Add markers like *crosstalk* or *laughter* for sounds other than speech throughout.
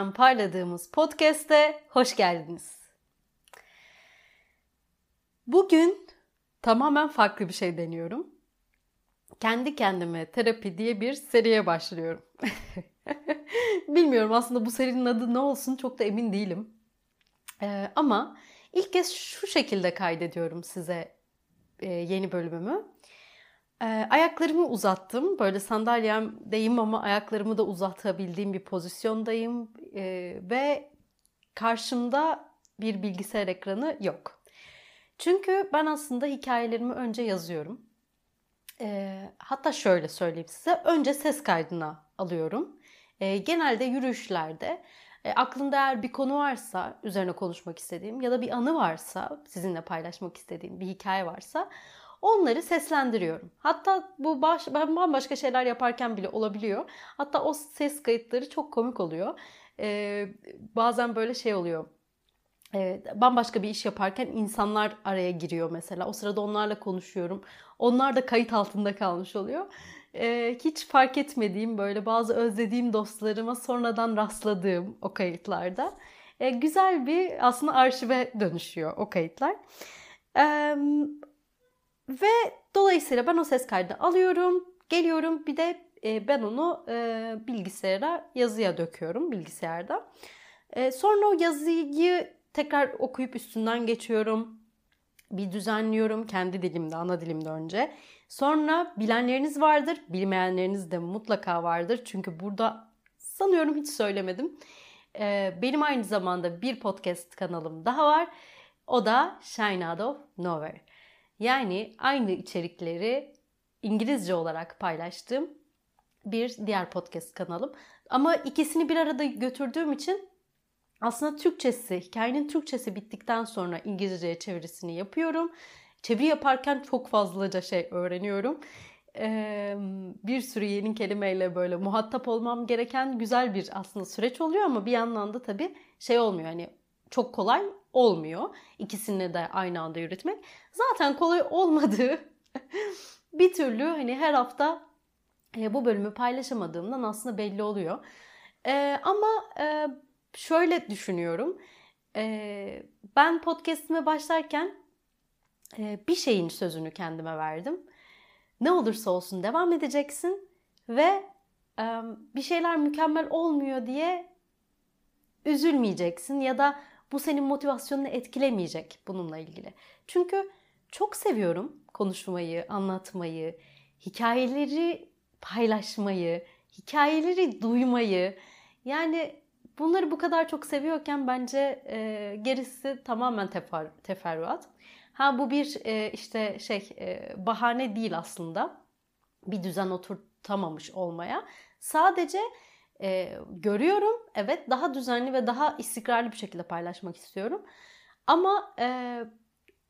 yerden parladığımız podcast'e hoş geldiniz. Bugün tamamen farklı bir şey deniyorum. Kendi kendime terapi diye bir seriye başlıyorum. *laughs* Bilmiyorum aslında bu serinin adı ne olsun çok da emin değilim. Ee, ama ilk kez şu şekilde kaydediyorum size e, yeni bölümümü. Ee, ayaklarımı uzattım. Böyle sandalyemdeyim ama ayaklarımı da uzatabildiğim bir pozisyondayım. Ee, ve karşımda bir bilgisayar ekranı yok. Çünkü ben aslında hikayelerimi önce yazıyorum. Ee, hatta şöyle söyleyeyim size. Önce ses kaydına alıyorum. Genelde yürüyüşlerde e, aklımda eğer bir konu varsa, üzerine konuşmak istediğim ya da bir anı varsa, sizinle paylaşmak istediğim bir hikaye varsa onları seslendiriyorum. Hatta bu baş, ben bambaşka şeyler yaparken bile olabiliyor. Hatta o ses kayıtları çok komik oluyor. Ee, bazen böyle şey oluyor. Evet, bambaşka bir iş yaparken insanlar araya giriyor mesela. O sırada onlarla konuşuyorum. Onlar da kayıt altında kalmış oluyor. Ee, hiç fark etmediğim böyle bazı özlediğim dostlarıma sonradan rastladığım o kayıtlarda. Ee, güzel bir aslında arşive dönüşüyor o kayıtlar. Ee, ve dolayısıyla ben o ses kaydını alıyorum, geliyorum bir de e, ben onu e, bilgisayara yazıya döküyorum bilgisayarda. E, sonra o yazıyı tekrar okuyup üstünden geçiyorum. Bir düzenliyorum kendi dilimde, ana dilimde önce. Sonra bilenleriniz vardır, bilmeyenleriniz de mutlaka vardır. Çünkü burada sanıyorum hiç söylemedim. Benim aynı zamanda bir podcast kanalım daha var. O da Shine Out of Nowhere. Yani aynı içerikleri İngilizce olarak paylaştığım bir diğer podcast kanalım. Ama ikisini bir arada götürdüğüm için aslında Türkçesi, hikayenin Türkçesi bittikten sonra İngilizceye çevirisini yapıyorum. Çeviri yaparken çok fazlaca şey öğreniyorum. Ee, bir sürü yeni kelimeyle böyle muhatap olmam gereken güzel bir aslında süreç oluyor ama bir yandan da tabii şey olmuyor hani çok kolay olmuyor. İkisini de aynı anda yürütmek. Zaten kolay olmadığı *laughs* bir türlü hani her hafta e, bu bölümü paylaşamadığımdan aslında belli oluyor. E, ama e, şöyle düşünüyorum. Ben podcastime başlarken bir şeyin sözünü kendime verdim. Ne olursa olsun devam edeceksin ve bir şeyler mükemmel olmuyor diye üzülmeyeceksin ya da bu senin motivasyonunu etkilemeyecek bununla ilgili. Çünkü çok seviyorum konuşmayı, anlatmayı, hikayeleri paylaşmayı, hikayeleri duymayı. Yani bunları bu kadar çok seviyorken bence e, gerisi tamamen tefer, teferruat. Ha bu bir e, işte şey e, bahane değil aslında. Bir düzen oturtamamış olmaya. Sadece e, görüyorum. Evet daha düzenli ve daha istikrarlı bir şekilde paylaşmak istiyorum. Ama e,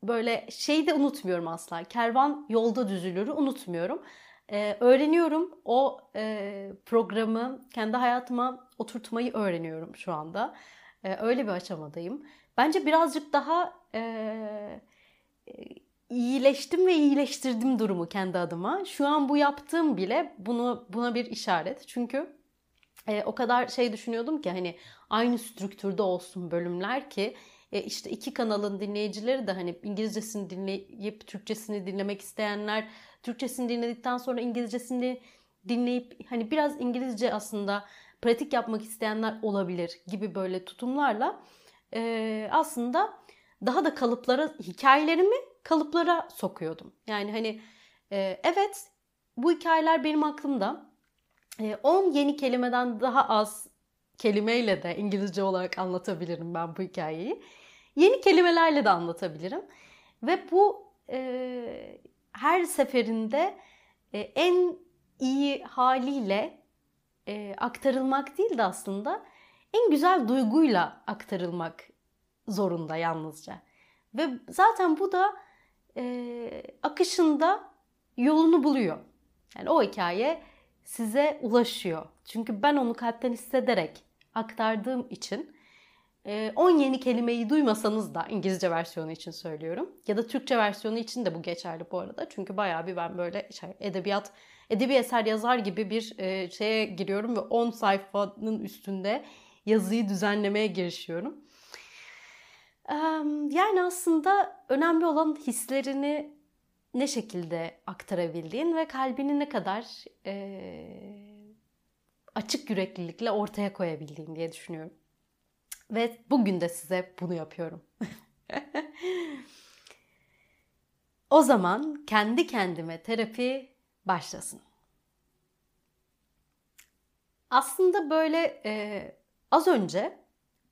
böyle şeyi de unutmuyorum asla. Kervan yolda düzülürü unutmuyorum. E, öğreniyorum o e, programı kendi hayatıma oturtmayı öğreniyorum şu anda. E, öyle bir aşamadayım. Bence birazcık daha e, iyileştim ve iyileştirdim durumu kendi adıma. Şu an bu yaptığım bile bunu buna bir işaret. Çünkü e, o kadar şey düşünüyordum ki hani aynı strüktürde olsun bölümler ki e, işte iki kanalın dinleyicileri de hani İngilizcesini dinleyip Türkçesini dinlemek isteyenler Türkçesini dinledikten sonra İngilizcesini dinleyip hani biraz İngilizce aslında pratik yapmak isteyenler olabilir gibi böyle tutumlarla e, aslında daha da kalıplara hikayelerimi kalıplara sokuyordum. Yani hani e, evet bu hikayeler benim aklımda 10 ee, yeni kelimeden daha az kelimeyle de İngilizce olarak anlatabilirim ben bu hikayeyi. Yeni kelimelerle de anlatabilirim. Ve bu e, her seferinde e, en iyi haliyle e, aktarılmak değil de aslında en güzel duyguyla aktarılmak zorunda yalnızca. Ve zaten bu da e, akışında yolunu buluyor. Yani o hikaye size ulaşıyor. Çünkü ben onu kalpten hissederek aktardığım için 10 e, yeni kelimeyi duymasanız da İngilizce versiyonu için söylüyorum. Ya da Türkçe versiyonu için de bu geçerli bu arada. Çünkü bayağı bir ben böyle şey, edebiyat, edebi eser yazar gibi bir e, şeye giriyorum ve 10 sayfanın üstünde yazıyı düzenlemeye girişiyorum. Yani aslında önemli olan hislerini ne şekilde aktarabildiğin ve kalbini ne kadar e, açık yüreklilikle ortaya koyabildiğin diye düşünüyorum. Ve bugün de size bunu yapıyorum. *laughs* o zaman kendi kendime terapi başlasın. Aslında böyle e, az önce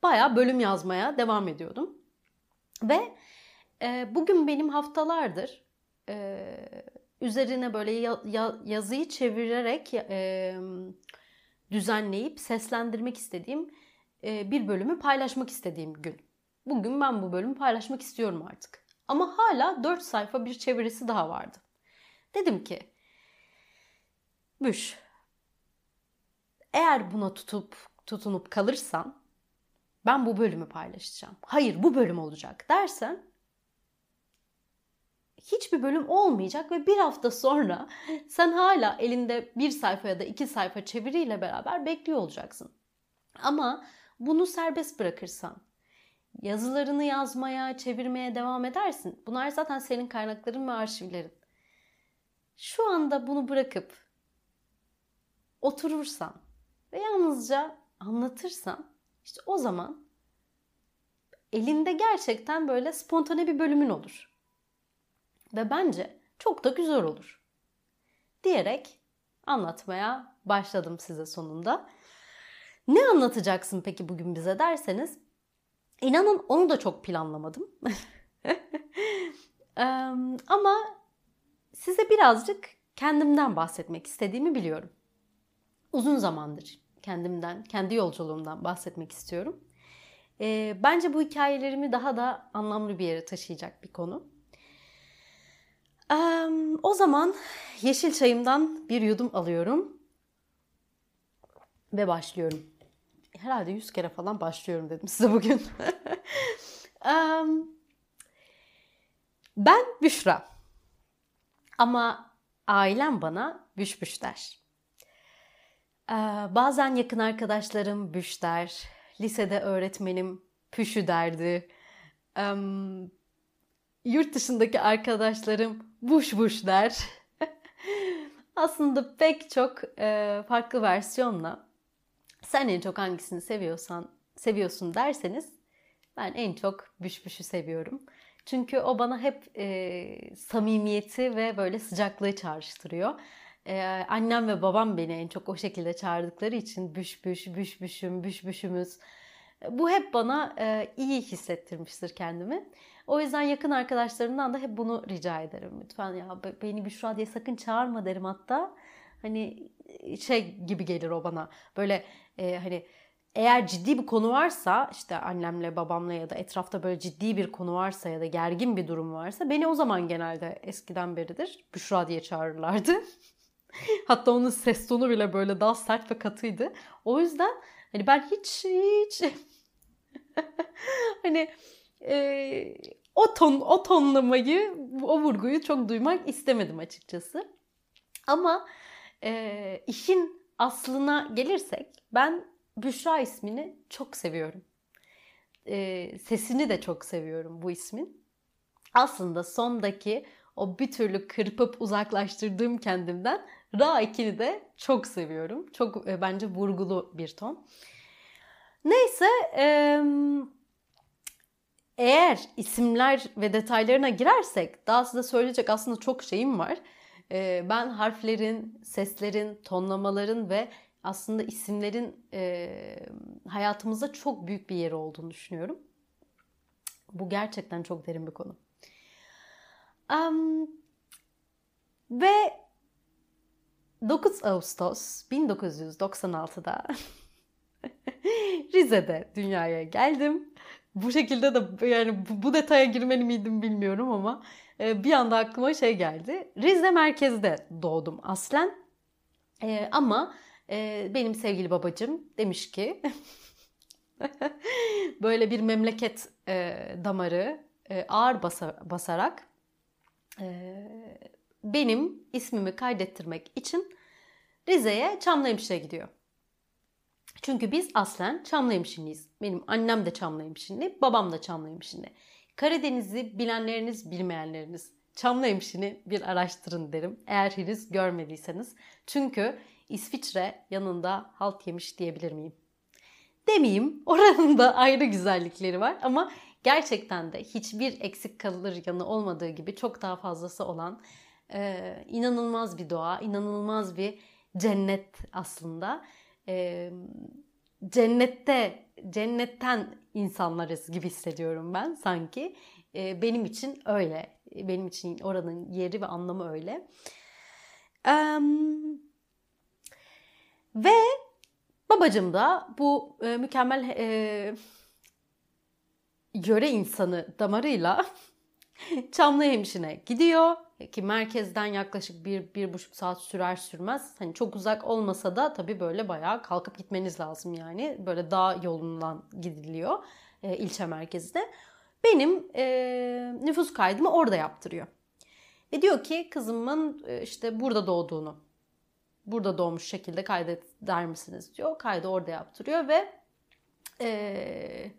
baya bölüm yazmaya devam ediyordum. Ve e, bugün benim haftalardır e, üzerine böyle ya, ya, yazıyı çevirerek e, düzenleyip seslendirmek istediğim e, bir bölümü paylaşmak istediğim gün. Bugün ben bu bölümü paylaşmak istiyorum artık. Ama hala 4 sayfa bir çevirisi daha vardı. Dedim ki, Büş, eğer buna tutup tutunup kalırsan ben bu bölümü paylaşacağım. Hayır bu bölüm olacak dersen hiçbir bölüm olmayacak ve bir hafta sonra *laughs* sen hala elinde bir sayfa ya da iki sayfa çeviriyle beraber bekliyor olacaksın. Ama bunu serbest bırakırsan, yazılarını yazmaya, çevirmeye devam edersin. Bunlar zaten senin kaynakların ve arşivlerin. Şu anda bunu bırakıp oturursan ve yalnızca anlatırsan işte o zaman elinde gerçekten böyle spontane bir bölümün olur. Ve bence çok da güzel olur. Diyerek anlatmaya başladım size sonunda. Ne anlatacaksın peki bugün bize derseniz inanın onu da çok planlamadım. *laughs* Ama size birazcık kendimden bahsetmek istediğimi biliyorum. Uzun zamandır kendimden, kendi yolculuğumdan bahsetmek istiyorum. Bence bu hikayelerimi daha da anlamlı bir yere taşıyacak bir konu. E, o zaman yeşil çayımdan bir yudum alıyorum ve başlıyorum. Herhalde yüz kere falan başlıyorum dedim size bugün. *laughs* e, ben Büşra. Ama ailem bana Büş Büş der. Ee, bazen yakın arkadaşlarım Büş der. Lisede öğretmenim Püşü derdi. yurt dışındaki arkadaşlarım Buş Buş der. *laughs* Aslında pek çok e, farklı versiyonla sen en çok hangisini seviyorsan seviyorsun derseniz ben en çok Büş Büş'ü seviyorum. Çünkü o bana hep e, samimiyeti ve böyle sıcaklığı çağrıştırıyor. Ee, annem ve babam beni en çok o şekilde çağırdıkları için büş büş, büş büşüm, büş büşümüz. Bu hep bana e, iyi hissettirmiştir kendimi. O yüzden yakın arkadaşlarımdan da hep bunu rica ederim. Lütfen ya beni Büşra diye sakın çağırma derim hatta. Hani şey gibi gelir o bana. Böyle e, hani eğer ciddi bir konu varsa işte annemle babamla ya da etrafta böyle ciddi bir konu varsa ya da gergin bir durum varsa beni o zaman genelde eskiden beridir Büşra diye çağırırlardı. *laughs* Hatta onun ses tonu bile böyle daha sert ve katıydı. O yüzden hani ben hiç hiç *laughs* hani e, o ton o tonlamayı o vurguyu çok duymak istemedim açıkçası. Ama e, işin aslına gelirsek ben Büşra ismini çok seviyorum. E, sesini de çok seviyorum bu ismin. Aslında sondaki o bir türlü kırpıp uzaklaştırdığım kendimden Ra 2'ni de çok seviyorum. Çok e, bence vurgulu bir ton. Neyse e, eğer isimler ve detaylarına girersek daha size söyleyecek aslında çok şeyim var. E, ben harflerin, seslerin, tonlamaların ve aslında isimlerin e, hayatımızda çok büyük bir yeri olduğunu düşünüyorum. Bu gerçekten çok derin bir konu. Ve 9 Ağustos 1996'da *laughs* Rize'de dünyaya geldim. Bu şekilde de yani bu, bu detaya girmeli miydim bilmiyorum ama e, bir anda aklıma şey geldi. Rize merkezde doğdum aslen. E, ama e, benim sevgili babacım demiş ki *laughs* böyle bir memleket e, damarı e, ağır basa, basarak e, benim ismimi kaydettirmek için Rize'ye Çamlıhemşin'e gidiyor. Çünkü biz aslen Çamlıhemşinliyiz. Benim annem de Çamlıhemşinli, babam da Çamlıhemşinli. Karadeniz'i bilenleriniz, bilmeyenleriniz Çamlıhemşin'i bir araştırın derim. Eğer henüz görmediyseniz. Çünkü İsviçre yanında halt yemiş diyebilir miyim? Demeyeyim. *laughs* Oranın da ayrı güzellikleri var ama gerçekten de hiçbir eksik kalır yanı olmadığı gibi çok daha fazlası olan e, inanılmaz bir doğa, inanılmaz bir cennet aslında. E, cennette, cennetten insanlarız gibi hissediyorum ben sanki. E, benim için öyle. Benim için oranın yeri ve anlamı öyle. Um, ve babacım da bu e, mükemmel e, yöre insanı damarıyla *laughs* *laughs* Çamlıhemşin'e gidiyor ki merkezden yaklaşık bir, bir buçuk saat sürer sürmez. Hani çok uzak olmasa da tabii böyle bayağı kalkıp gitmeniz lazım yani. Böyle dağ yolundan gidiliyor e, ilçe merkezde. Benim e, nüfus kaydımı orada yaptırıyor. Ve diyor ki kızımın e, işte burada doğduğunu, burada doğmuş şekilde kaydeder misiniz diyor. Kaydı orada yaptırıyor ve e,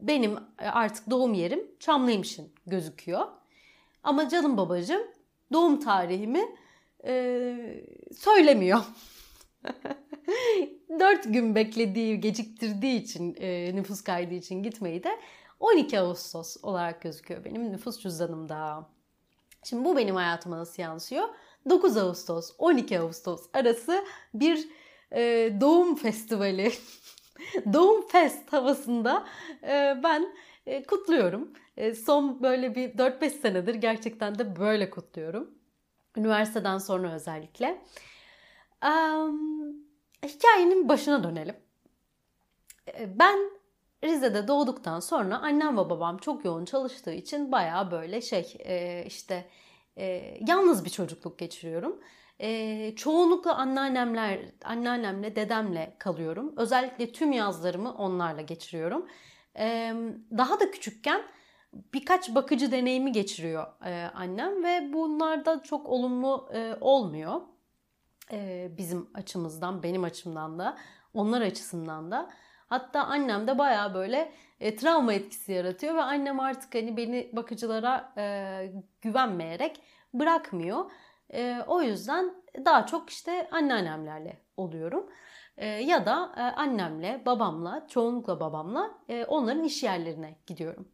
benim artık doğum yerim Çamlıymış'ın gözüküyor. Ama canım babacığım doğum tarihimi e, söylemiyor. *laughs* Dört gün beklediği, geciktirdiği için e, nüfus kaydı için gitmeyi de 12 Ağustos olarak gözüküyor benim nüfus cüzdanımda. Şimdi bu benim hayatıma nasıl yansıyor? 9 Ağustos, 12 Ağustos arası bir e, doğum festivali, *laughs* *laughs* doğum fest havasında e, ben e, kutluyorum. E, son böyle bir 4-5 senedir gerçekten de böyle kutluyorum. Üniversiteden sonra özellikle. Um, hikayenin başına dönelim. Ben Rize'de doğduktan sonra annem ve babam çok yoğun çalıştığı için baya böyle şey işte yalnız bir çocukluk geçiriyorum. E, çoğunlukla anneannemler, anneannemle, dedemle kalıyorum. Özellikle tüm yazlarımı onlarla geçiriyorum. E, daha da küçükken birkaç bakıcı deneyimi geçiriyor e, annem ve bunlar da çok olumlu e, olmuyor. E, bizim açımızdan, benim açımdan da, onlar açısından da. Hatta annem de baya böyle e, travma etkisi yaratıyor ve annem artık hani beni bakıcılara e, güvenmeyerek bırakmıyor. E, o yüzden daha çok işte anneannemlerle oluyorum. E, ya da e, annemle, babamla, çoğunlukla babamla e, onların iş yerlerine gidiyorum.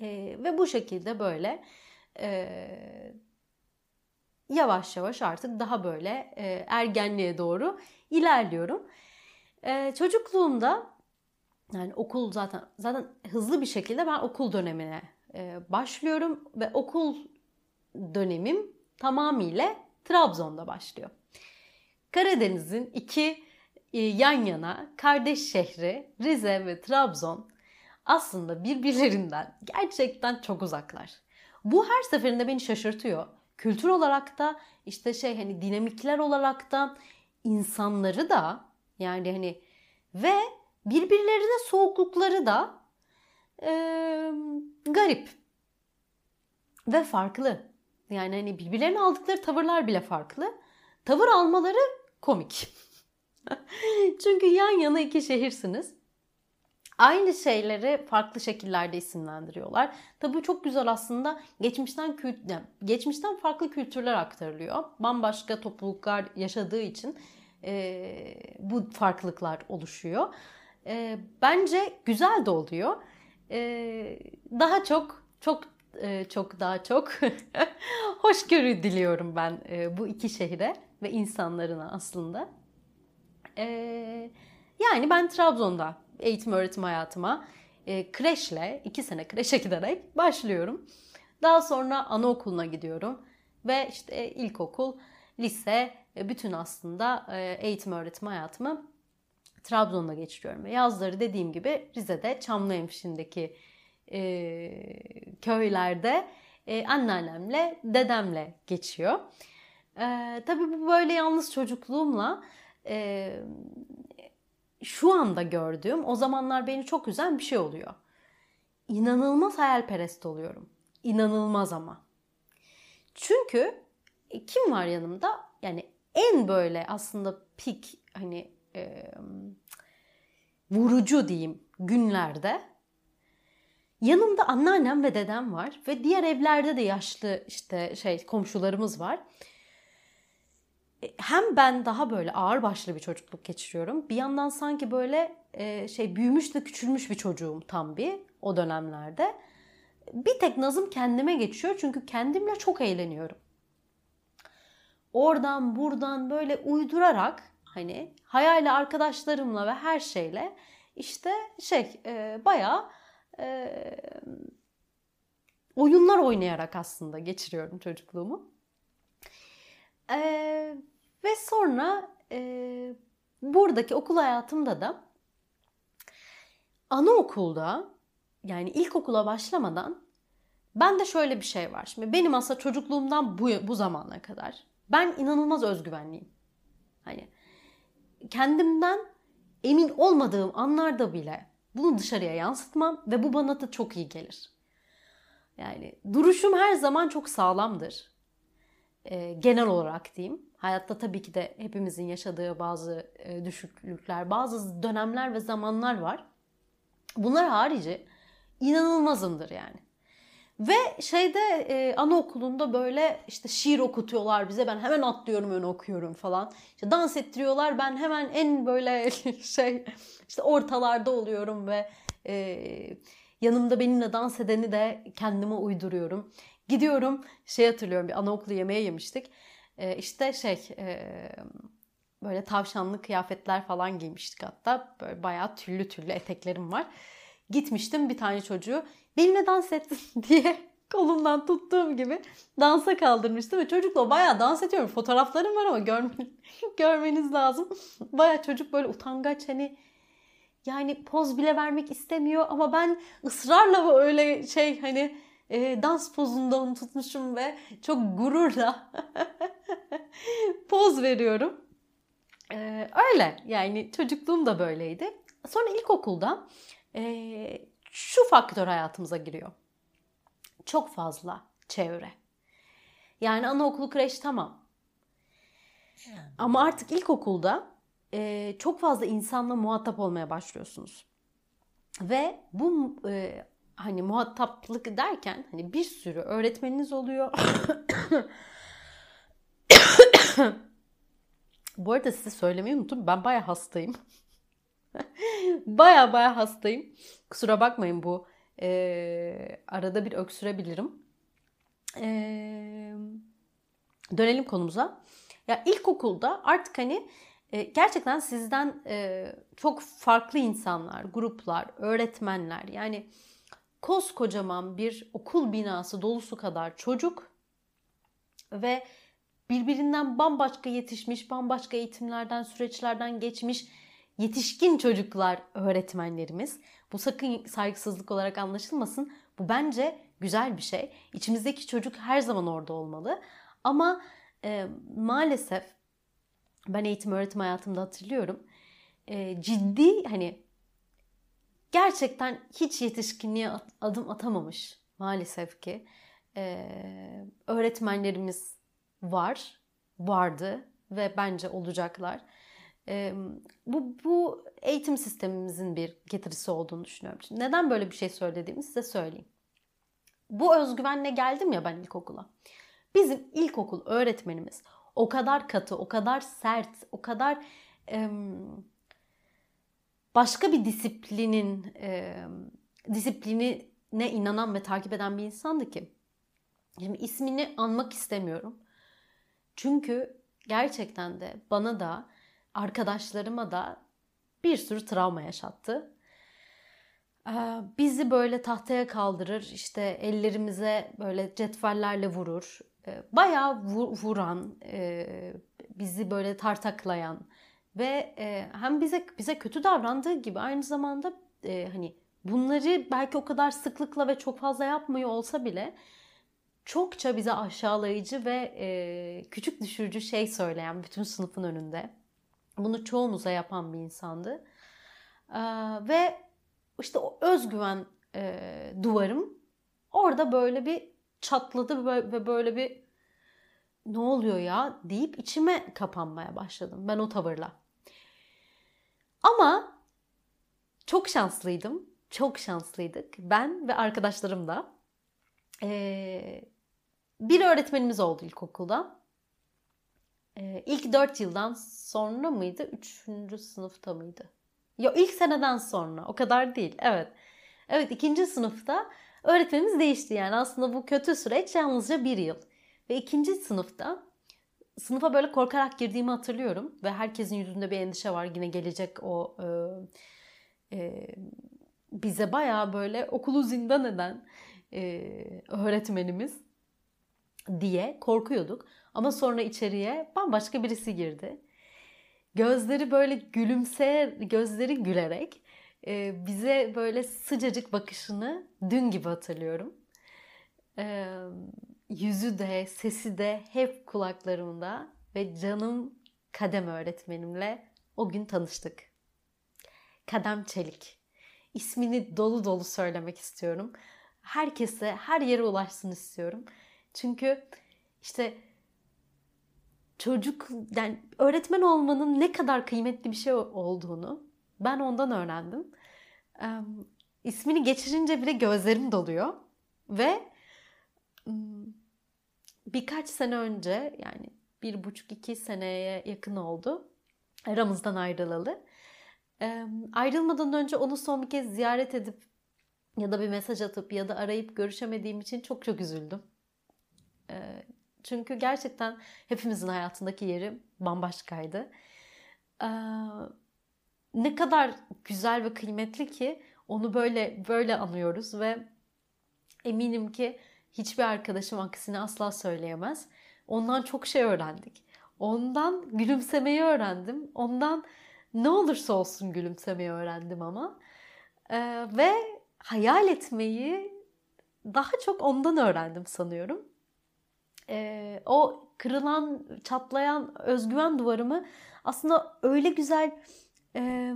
E, ve bu şekilde böyle e, yavaş yavaş artık daha böyle e, ergenliğe doğru ilerliyorum. E, çocukluğumda yani okul zaten zaten hızlı bir şekilde ben okul dönemine e, başlıyorum ve okul dönemim tamamıyla Trabzon'da başlıyor. Karadeniz'in iki e, yan yana kardeş şehri Rize ve Trabzon aslında birbirlerinden gerçekten çok uzaklar. Bu her seferinde beni şaşırtıyor. Kültür olarak da işte şey hani dinamikler olarak da insanları da yani hani ve birbirlerine soğuklukları da e, garip ve farklı. Yani hani birbirlerine aldıkları tavırlar bile farklı. Tavır almaları komik. *laughs* Çünkü yan yana iki şehirsiniz. Aynı şeyleri farklı şekillerde isimlendiriyorlar. Tabii çok güzel aslında geçmişten geçmişten farklı kültürler aktarılıyor. Bambaşka topluluklar yaşadığı için e, bu farklılıklar oluşuyor. E, bence güzel de oluyor. E, daha çok çok e, çok daha çok *laughs* hoşgörü diliyorum ben e, bu iki şehre ve insanlarına aslında. E, yani ben Trabzon'da eğitim öğretim hayatıma kreşle, iki sene kreşe giderek başlıyorum. Daha sonra anaokuluna gidiyorum ve işte ilkokul, lise, bütün aslında eğitim öğretim hayatımı Trabzon'da geçiriyorum. Ve yazları dediğim gibi Rize'de Çamlıhemşin'deki e, köylerde e, anneannemle, dedemle geçiyor. E, tabii bu böyle yalnız çocukluğumla e, şu anda gördüğüm, o zamanlar beni çok üzen bir şey oluyor. İnanılmaz hayalperest oluyorum. İnanılmaz ama. Çünkü e, kim var yanımda? Yani en böyle aslında pik hani e, vurucu diyeyim günlerde yanımda anneannem ve dedem var ve diğer evlerde de yaşlı işte şey komşularımız var. E, hem ben daha böyle ağır başlı bir çocukluk geçiriyorum. Bir yandan sanki böyle e, şey büyümüş de küçülmüş bir çocuğum tam bir o dönemlerde. Bir tek nazım kendime geçiyor çünkü kendimle çok eğleniyorum. Oradan buradan böyle uydurarak hani hayali arkadaşlarımla ve her şeyle işte şey e, bayağı oyunlar oynayarak aslında geçiriyorum çocukluğumu. E, ve sonra e, buradaki okul hayatımda da anaokulda yani ilkokula başlamadan ben de şöyle bir şey var. Şimdi benim aslında çocukluğumdan bu, bu zamana kadar ben inanılmaz özgüvenliyim. Hani kendimden emin olmadığım anlarda bile bunu dışarıya yansıtmam ve bu bana da çok iyi gelir. Yani duruşum her zaman çok sağlamdır. Ee, genel olarak diyeyim. Hayatta tabii ki de hepimizin yaşadığı bazı e, düşüklükler, bazı dönemler ve zamanlar var. Bunlar harici inanılmazımdır yani. Ve şeyde e, anaokulunda böyle işte şiir okutuyorlar bize. Ben hemen atlıyorum ön okuyorum falan. İşte dans ettiriyorlar. Ben hemen en böyle *laughs* şey işte ortalarda oluyorum ve e, yanımda benimle dans edeni de kendime uyduruyorum. Gidiyorum şey hatırlıyorum bir anaokulu yemeği yemiştik. E, işte şey e, böyle tavşanlı kıyafetler falan giymiştik hatta. Böyle bayağı tüllü tüllü eteklerim var. Gitmiştim bir tane çocuğu benimle dans et *laughs* diye kolundan tuttuğum gibi dansa kaldırmıştım ve çocukla bayağı dans ediyorum. Fotoğraflarım var ama görme, *laughs* görmeniz lazım. Bayağı çocuk böyle utangaç hani yani poz bile vermek istemiyor ama ben ısrarla öyle şey hani e, dans pozunda onu tutmuşum ve çok gururla *laughs* poz veriyorum. E, öyle yani çocukluğum da böyleydi. Sonra ilkokulda e, şu faktör hayatımıza giriyor. Çok fazla çevre. Yani anaokulu kreş tamam. Ama artık ilkokulda e, çok fazla insanla muhatap olmaya başlıyorsunuz. Ve bu e, hani muhataplık derken hani bir sürü öğretmeniniz oluyor. *coughs* bu arada size söylemeyi unuttum. Ben baya hastayım. *laughs* baya baya hastayım. Kusura bakmayın bu e, arada bir öksürebilirim. E, dönelim konumuza. Ya ilkokulda artık hani e, gerçekten sizden e, çok farklı insanlar, gruplar, öğretmenler yani koskocaman bir okul binası dolusu kadar çocuk ve birbirinden bambaşka yetişmiş, bambaşka eğitimlerden, süreçlerden geçmiş yetişkin çocuklar öğretmenlerimiz. Bu sakın saygısızlık olarak anlaşılmasın. Bu bence güzel bir şey. İçimizdeki çocuk her zaman orada olmalı. Ama e, maalesef ben eğitim öğretim hayatımda hatırlıyorum. E, ciddi hani gerçekten hiç yetişkinliğe adım atamamış maalesef ki e, öğretmenlerimiz var, vardı ve bence olacaklar. Bu, bu eğitim sistemimizin bir getirisi olduğunu düşünüyorum. Şimdi neden böyle bir şey söylediğimi size söyleyeyim. Bu özgüvenle geldim ya ben ilkokula. Bizim ilkokul öğretmenimiz o kadar katı, o kadar sert, o kadar başka bir disiplinin disiplinine inanan ve takip eden bir insandı ki. Şimdi ismini anmak istemiyorum. Çünkü gerçekten de bana da arkadaşlarıma da bir sürü travma yaşattı. Ee, bizi böyle tahtaya kaldırır, işte ellerimize böyle cetvellerle vurur. Ee, bayağı vuran, e, bizi böyle tartaklayan ve e, hem bize bize kötü davrandığı gibi aynı zamanda e, hani bunları belki o kadar sıklıkla ve çok fazla yapmıyor olsa bile çokça bize aşağılayıcı ve küçük düşürücü şey söyleyen bütün sınıfın önünde. Bunu çoğumuza yapan bir insandı. Ve işte o özgüven duvarım orada böyle bir çatladı ve böyle bir ne oluyor ya deyip içime kapanmaya başladım ben o tavırla. Ama çok şanslıydım. Çok şanslıydık. Ben ve arkadaşlarım da. Ee, bir öğretmenimiz oldu ilkokulda. Ee, ilk dört yıldan sonra mıydı? Üçüncü sınıfta mıydı? Yok ilk seneden sonra. O kadar değil. Evet. Evet ikinci sınıfta öğretmenimiz değişti. Yani aslında bu kötü süreç yalnızca bir yıl. Ve ikinci sınıfta sınıfa böyle korkarak girdiğimi hatırlıyorum. Ve herkesin yüzünde bir endişe var. Yine gelecek o e, e, bize bayağı böyle okulu zindan eden e, öğretmenimiz diye korkuyorduk. Ama sonra içeriye bambaşka birisi girdi. Gözleri böyle gülümse, gözleri gülerek e, bize böyle sıcacık bakışını dün gibi hatırlıyorum. E, yüzü de, sesi de hep kulaklarımda ve canım Kadem öğretmenimle o gün tanıştık. Kadem Çelik. İsmini dolu dolu söylemek istiyorum. Herkese, her yere ulaşsın istiyorum. Çünkü işte çocuk yani öğretmen olmanın ne kadar kıymetli bir şey olduğunu ben ondan öğrendim. Ee, ismini geçirince bile gözlerim doluyor ve birkaç sene önce yani bir buçuk iki seneye yakın oldu aramızdan ayrılalı. Ee, ayrılmadan önce onu son bir kez ziyaret edip ya da bir mesaj atıp ya da arayıp görüşemediğim için çok çok üzüldüm. Ee, çünkü gerçekten hepimizin hayatındaki yeri bambaşkaydı. Ee, ne kadar güzel ve kıymetli ki onu böyle böyle anıyoruz ve eminim ki hiçbir arkadaşım aksine asla söyleyemez. Ondan çok şey öğrendik. Ondan gülümsemeyi öğrendim. Ondan ne olursa olsun gülümsemeyi öğrendim ama. Ee, ve hayal etmeyi daha çok ondan öğrendim sanıyorum. Ee, o kırılan, çatlayan özgüven duvarımı aslında öyle güzel e,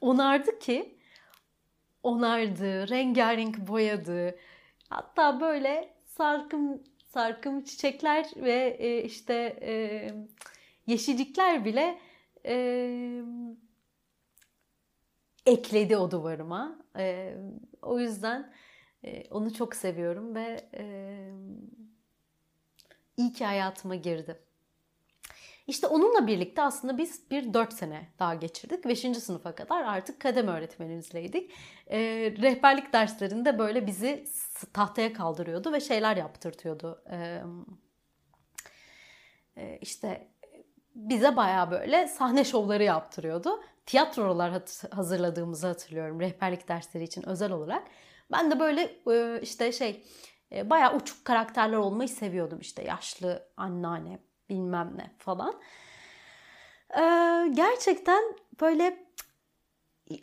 onardı ki onardı, rengarenk boyadı. Hatta böyle sarkım sarkım çiçekler ve e, işte e, yeşillikler bile e, ekledi o duvarıma. E, o yüzden e, onu çok seviyorum ve e, iyi ki hayatıma girdi. İşte onunla birlikte aslında biz bir dört sene daha geçirdik. Beşinci sınıfa kadar artık kademe öğretmenimizleydik. E, rehberlik derslerinde böyle bizi tahtaya kaldırıyordu ve şeyler yaptırtıyordu. E, e, işte bize baya böyle sahne şovları yaptırıyordu. Tiyatrolar hazırladığımızı hatırlıyorum rehberlik dersleri için özel olarak. Ben de böyle e, işte şey e, bayağı uçuk karakterler olmayı seviyordum işte yaşlı anneanne bilmem ne falan. E, gerçekten böyle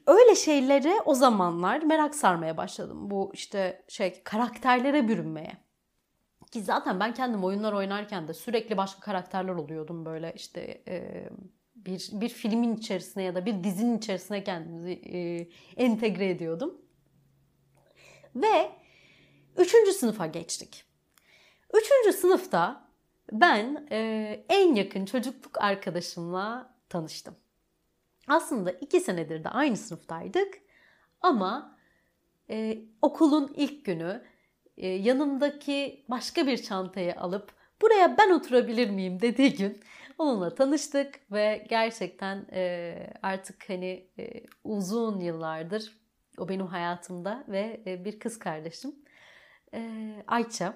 öyle şeylere o zamanlar merak sarmaya başladım. Bu işte şey karakterlere bürünmeye. Ki zaten ben kendim oyunlar oynarken de sürekli başka karakterler oluyordum böyle işte e, bir bir filmin içerisine ya da bir dizinin içerisine kendimizi e, entegre ediyordum. Ve üçüncü sınıfa geçtik. Üçüncü sınıfta ben e, en yakın çocukluk arkadaşımla tanıştım. Aslında iki senedir de aynı sınıftaydık ama e, okulun ilk günü e, yanımdaki başka bir çantayı alıp buraya ben oturabilir miyim dediği gün onunla tanıştık ve gerçekten e, artık hani e, uzun yıllardır o benim hayatımda ve e, bir kız kardeşim e, Ayça.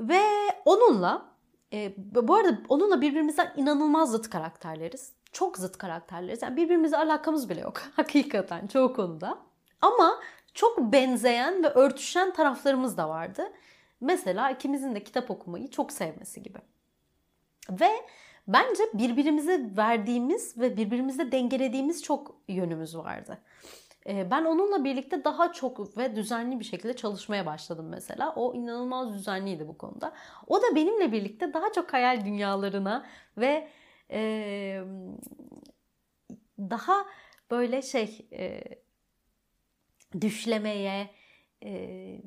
Ve onunla e, bu arada onunla birbirimizden inanılmaz zıt karakterleriz. Çok zıt karakterleriz. Yani birbirimize alakamız bile yok *laughs* hakikaten çoğu konuda. Ama çok benzeyen ve örtüşen taraflarımız da vardı. Mesela ikimizin de kitap okumayı çok sevmesi gibi. Ve bence birbirimize verdiğimiz ve birbirimizde dengelediğimiz çok yönümüz vardı. Ee, ben onunla birlikte daha çok ve düzenli bir şekilde çalışmaya başladım mesela. O inanılmaz düzenliydi bu konuda. O da benimle birlikte daha çok hayal dünyalarına ve e, daha böyle şey e, düşlemeye, e,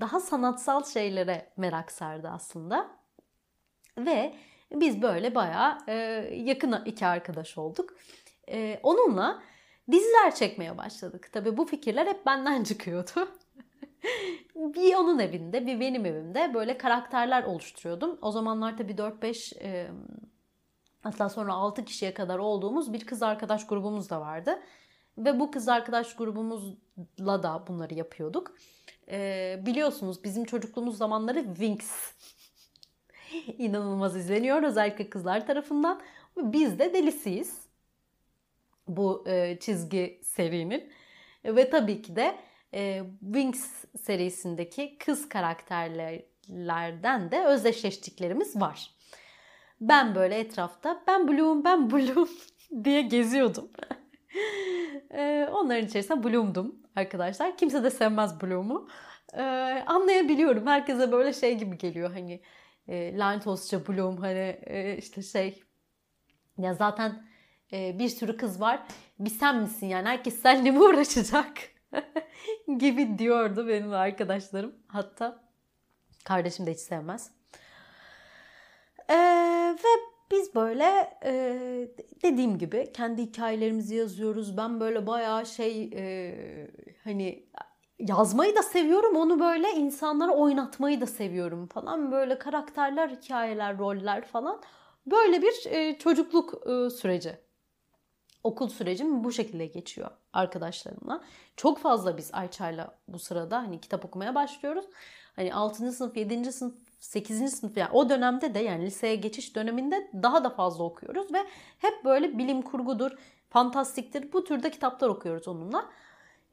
daha sanatsal şeylere merak sardı aslında. Ve Biz böyle bayağı e, yakın iki arkadaş olduk. E, onunla diziler çekmeye başladık. Tabii bu fikirler hep benden *laughs* çıkıyordu. bir onun evinde, bir benim evimde böyle karakterler oluşturuyordum. O zamanlar tabii 4-5 e, hatta sonra 6 kişiye kadar olduğumuz bir kız arkadaş grubumuz da vardı. Ve bu kız arkadaş grubumuzla da bunları yapıyorduk. E, biliyorsunuz bizim çocukluğumuz zamanları Winx *laughs* inanılmaz izleniyor özellikle kızlar tarafından. Biz de delisiyiz bu e, çizgi serinin. Ve tabii ki de e, Wings serisindeki kız karakterlerden de özdeşleştiklerimiz var. Ben böyle etrafta ben Bloom ben Bloom *laughs* diye geziyordum. e, onların içerisinde Bloom'dum arkadaşlar. Kimse de sevmez Bloom'u. E, anlayabiliyorum. Herkese böyle şey gibi geliyor hani e, lanet olsunca Bloom hani e, işte şey ya zaten e, bir sürü kız var. Bir sen misin yani herkes seninle mi uğraşacak? *laughs* gibi diyordu benim arkadaşlarım. Hatta kardeşim de hiç sevmez. Ee, ve biz böyle e, dediğim gibi kendi hikayelerimizi yazıyoruz. Ben böyle bayağı şey e, hani yazmayı da seviyorum. Onu böyle insanlara oynatmayı da seviyorum falan. Böyle karakterler, hikayeler, roller falan. Böyle bir e, çocukluk e, süreci okul sürecim bu şekilde geçiyor arkadaşlarımla. Çok fazla biz Ayça'yla bu sırada hani kitap okumaya başlıyoruz. Hani 6. sınıf, 7. sınıf, 8. sınıf yani o dönemde de yani liseye geçiş döneminde daha da fazla okuyoruz ve hep böyle bilim kurgudur, fantastiktir bu türde kitaplar okuyoruz onunla.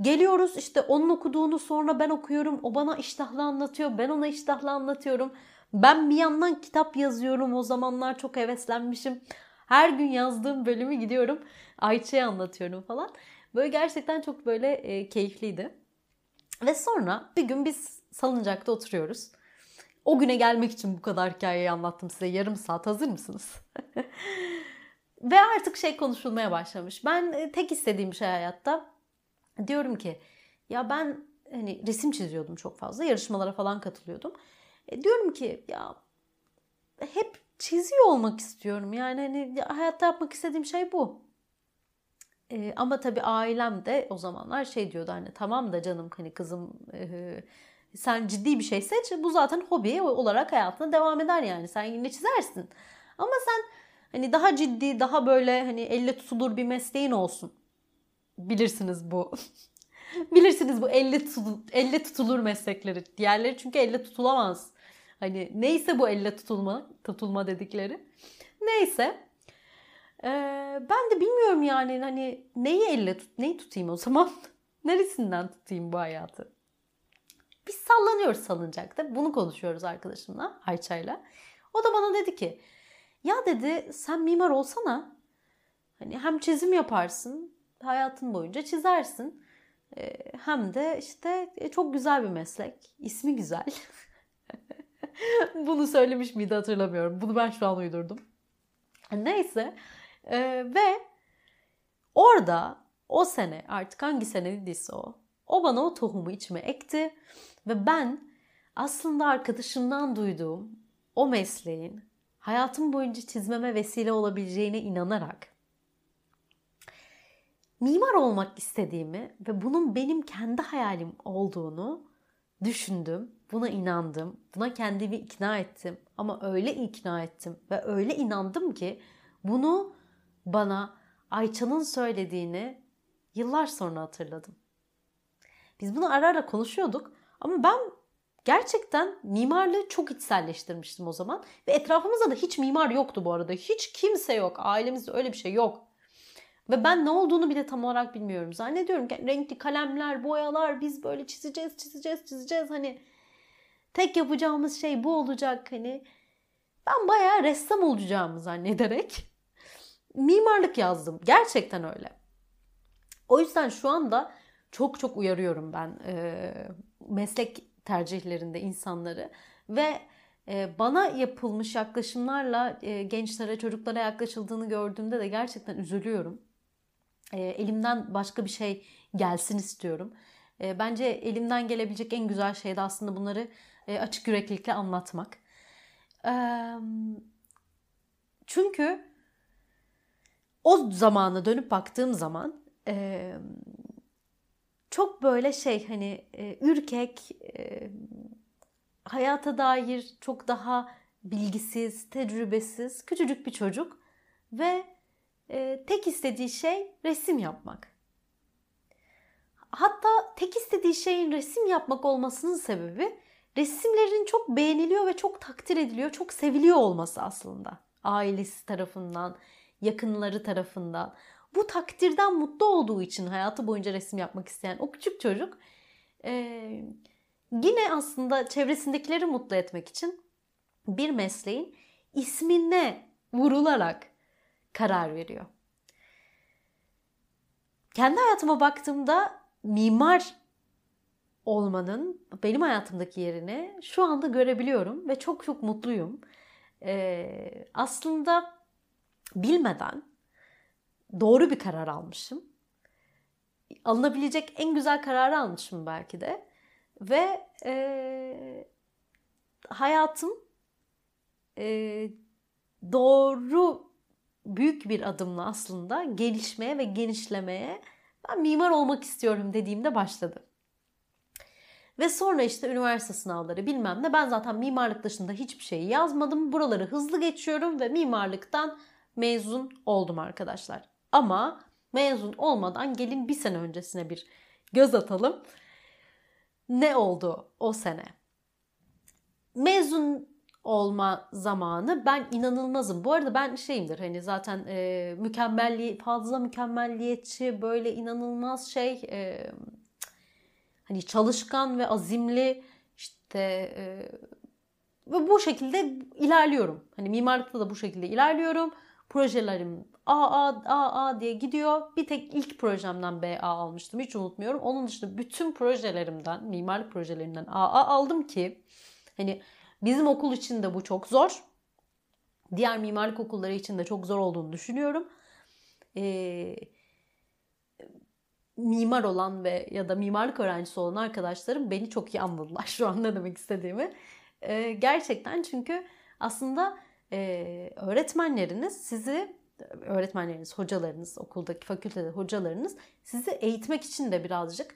Geliyoruz işte onun okuduğunu sonra ben okuyorum. O bana iştahlı anlatıyor. Ben ona iştahlı anlatıyorum. Ben bir yandan kitap yazıyorum. O zamanlar çok heveslenmişim. Her gün yazdığım bölümü gidiyorum Ayça'ya anlatıyorum falan. Böyle gerçekten çok böyle e, keyifliydi. Ve sonra bir gün biz salıncakta oturuyoruz. O güne gelmek için bu kadar hikayeyi anlattım size. Yarım saat hazır mısınız? *laughs* Ve artık şey konuşulmaya başlamış. Ben e, tek istediğim şey hayatta diyorum ki ya ben hani resim çiziyordum çok fazla. Yarışmalara falan katılıyordum. E, diyorum ki ya hep çiziyor olmak istiyorum. Yani hani hayatta yapmak istediğim şey bu. E, ama tabii ailem de o zamanlar şey diyordu hani tamam da canım hani kızım e, sen ciddi bir şey seç bu zaten hobi olarak hayatına devam eder yani sen yine çizersin. Ama sen hani daha ciddi daha böyle hani elle tutulur bir mesleğin olsun. Bilirsiniz bu. *laughs* Bilirsiniz bu elle, tutulur, elle tutulur meslekleri. Diğerleri çünkü elle tutulamaz. Hani neyse bu elle tutulma, tutulma dedikleri. Neyse. Ee, ben de bilmiyorum yani hani neyi elle tut, neyi tutayım o zaman? *laughs* Neresinden tutayım bu hayatı? Biz sallanıyoruz salıncakta. Bunu konuşuyoruz arkadaşımla, Ayça'yla. O da bana dedi ki, ya dedi sen mimar olsana. Hani hem çizim yaparsın, hayatın boyunca çizersin. Hem de işte e, çok güzel bir meslek. İsmi güzel. *laughs* Bunu söylemiş miydi hatırlamıyorum. Bunu ben şu an uydurdum. Neyse. Ee, ve orada o sene artık hangi senediyse o. O bana o tohumu içime ekti. Ve ben aslında arkadaşımdan duyduğum o mesleğin hayatım boyunca çizmeme vesile olabileceğine inanarak mimar olmak istediğimi ve bunun benim kendi hayalim olduğunu düşündüm Buna inandım. Buna kendimi ikna ettim. Ama öyle ikna ettim ve öyle inandım ki bunu bana Ayça'nın söylediğini yıllar sonra hatırladım. Biz bunu ara ara konuşuyorduk ama ben gerçekten mimarlığı çok içselleştirmiştim o zaman. Ve etrafımızda da hiç mimar yoktu bu arada. Hiç kimse yok. Ailemizde öyle bir şey yok. Ve ben ne olduğunu bile tam olarak bilmiyorum. Zannediyorum ki renkli kalemler, boyalar biz böyle çizeceğiz, çizeceğiz, çizeceğiz. Hani Tek yapacağımız şey bu olacak hani. Ben bayağı ressam olacağımı zannederek mimarlık yazdım. Gerçekten öyle. O yüzden şu anda çok çok uyarıyorum ben e, meslek tercihlerinde insanları ve e, bana yapılmış yaklaşımlarla e, gençlere, çocuklara yaklaşıldığını gördüğümde de gerçekten üzülüyorum. E, elimden başka bir şey gelsin istiyorum. E, bence elimden gelebilecek en güzel şey de aslında bunları e, açık yüreklilikle anlatmak. Çünkü o zamana dönüp baktığım zaman e, çok böyle şey hani e, ürkek, e, hayata dair çok daha bilgisiz, tecrübesiz, küçücük bir çocuk ve e, tek istediği şey resim yapmak. Hatta tek istediği şeyin resim yapmak olmasının sebebi resimlerin çok beğeniliyor ve çok takdir ediliyor, çok seviliyor olması aslında. Ailesi tarafından, yakınları tarafından. Bu takdirden mutlu olduğu için hayatı boyunca resim yapmak isteyen o küçük çocuk e, yine aslında çevresindekileri mutlu etmek için bir mesleğin ismine vurularak karar veriyor. Kendi hayatıma baktığımda mimar olmanın benim hayatımdaki yerini şu anda görebiliyorum ve çok çok mutluyum. Ee, aslında bilmeden doğru bir karar almışım. Alınabilecek en güzel kararı almışım belki de. Ve e, hayatım e, doğru büyük bir adımla aslında gelişmeye ve genişlemeye ben mimar olmak istiyorum dediğimde başladı. Ve sonra işte üniversite sınavları bilmem ne. Ben zaten mimarlık dışında hiçbir şey yazmadım. Buraları hızlı geçiyorum ve mimarlıktan mezun oldum arkadaşlar. Ama mezun olmadan gelin bir sene öncesine bir göz atalım. Ne oldu o sene? Mezun olma zamanı ben inanılmazım. Bu arada ben şeyimdir hani zaten e, mükemmelliği fazla mükemmelliyetçi böyle inanılmaz şey e, hani çalışkan ve azimli işte e, ve bu şekilde ilerliyorum. Hani mimarlıkta da bu şekilde ilerliyorum. Projelerim A A A A diye gidiyor. Bir tek ilk projemden B A almıştım. Hiç unutmuyorum. Onun dışında bütün projelerimden, mimarlık projelerimden A A aldım ki hani bizim okul için de bu çok zor. Diğer mimarlık okulları için de çok zor olduğunu düşünüyorum. Ee, mimar olan ve ya da mimarlık öğrencisi olan arkadaşlarım beni çok iyi anladılar *laughs* şu an demek istediğimi. Ee, gerçekten çünkü aslında e, öğretmenleriniz sizi öğretmenleriniz, hocalarınız, okuldaki fakültede hocalarınız sizi eğitmek için de birazcık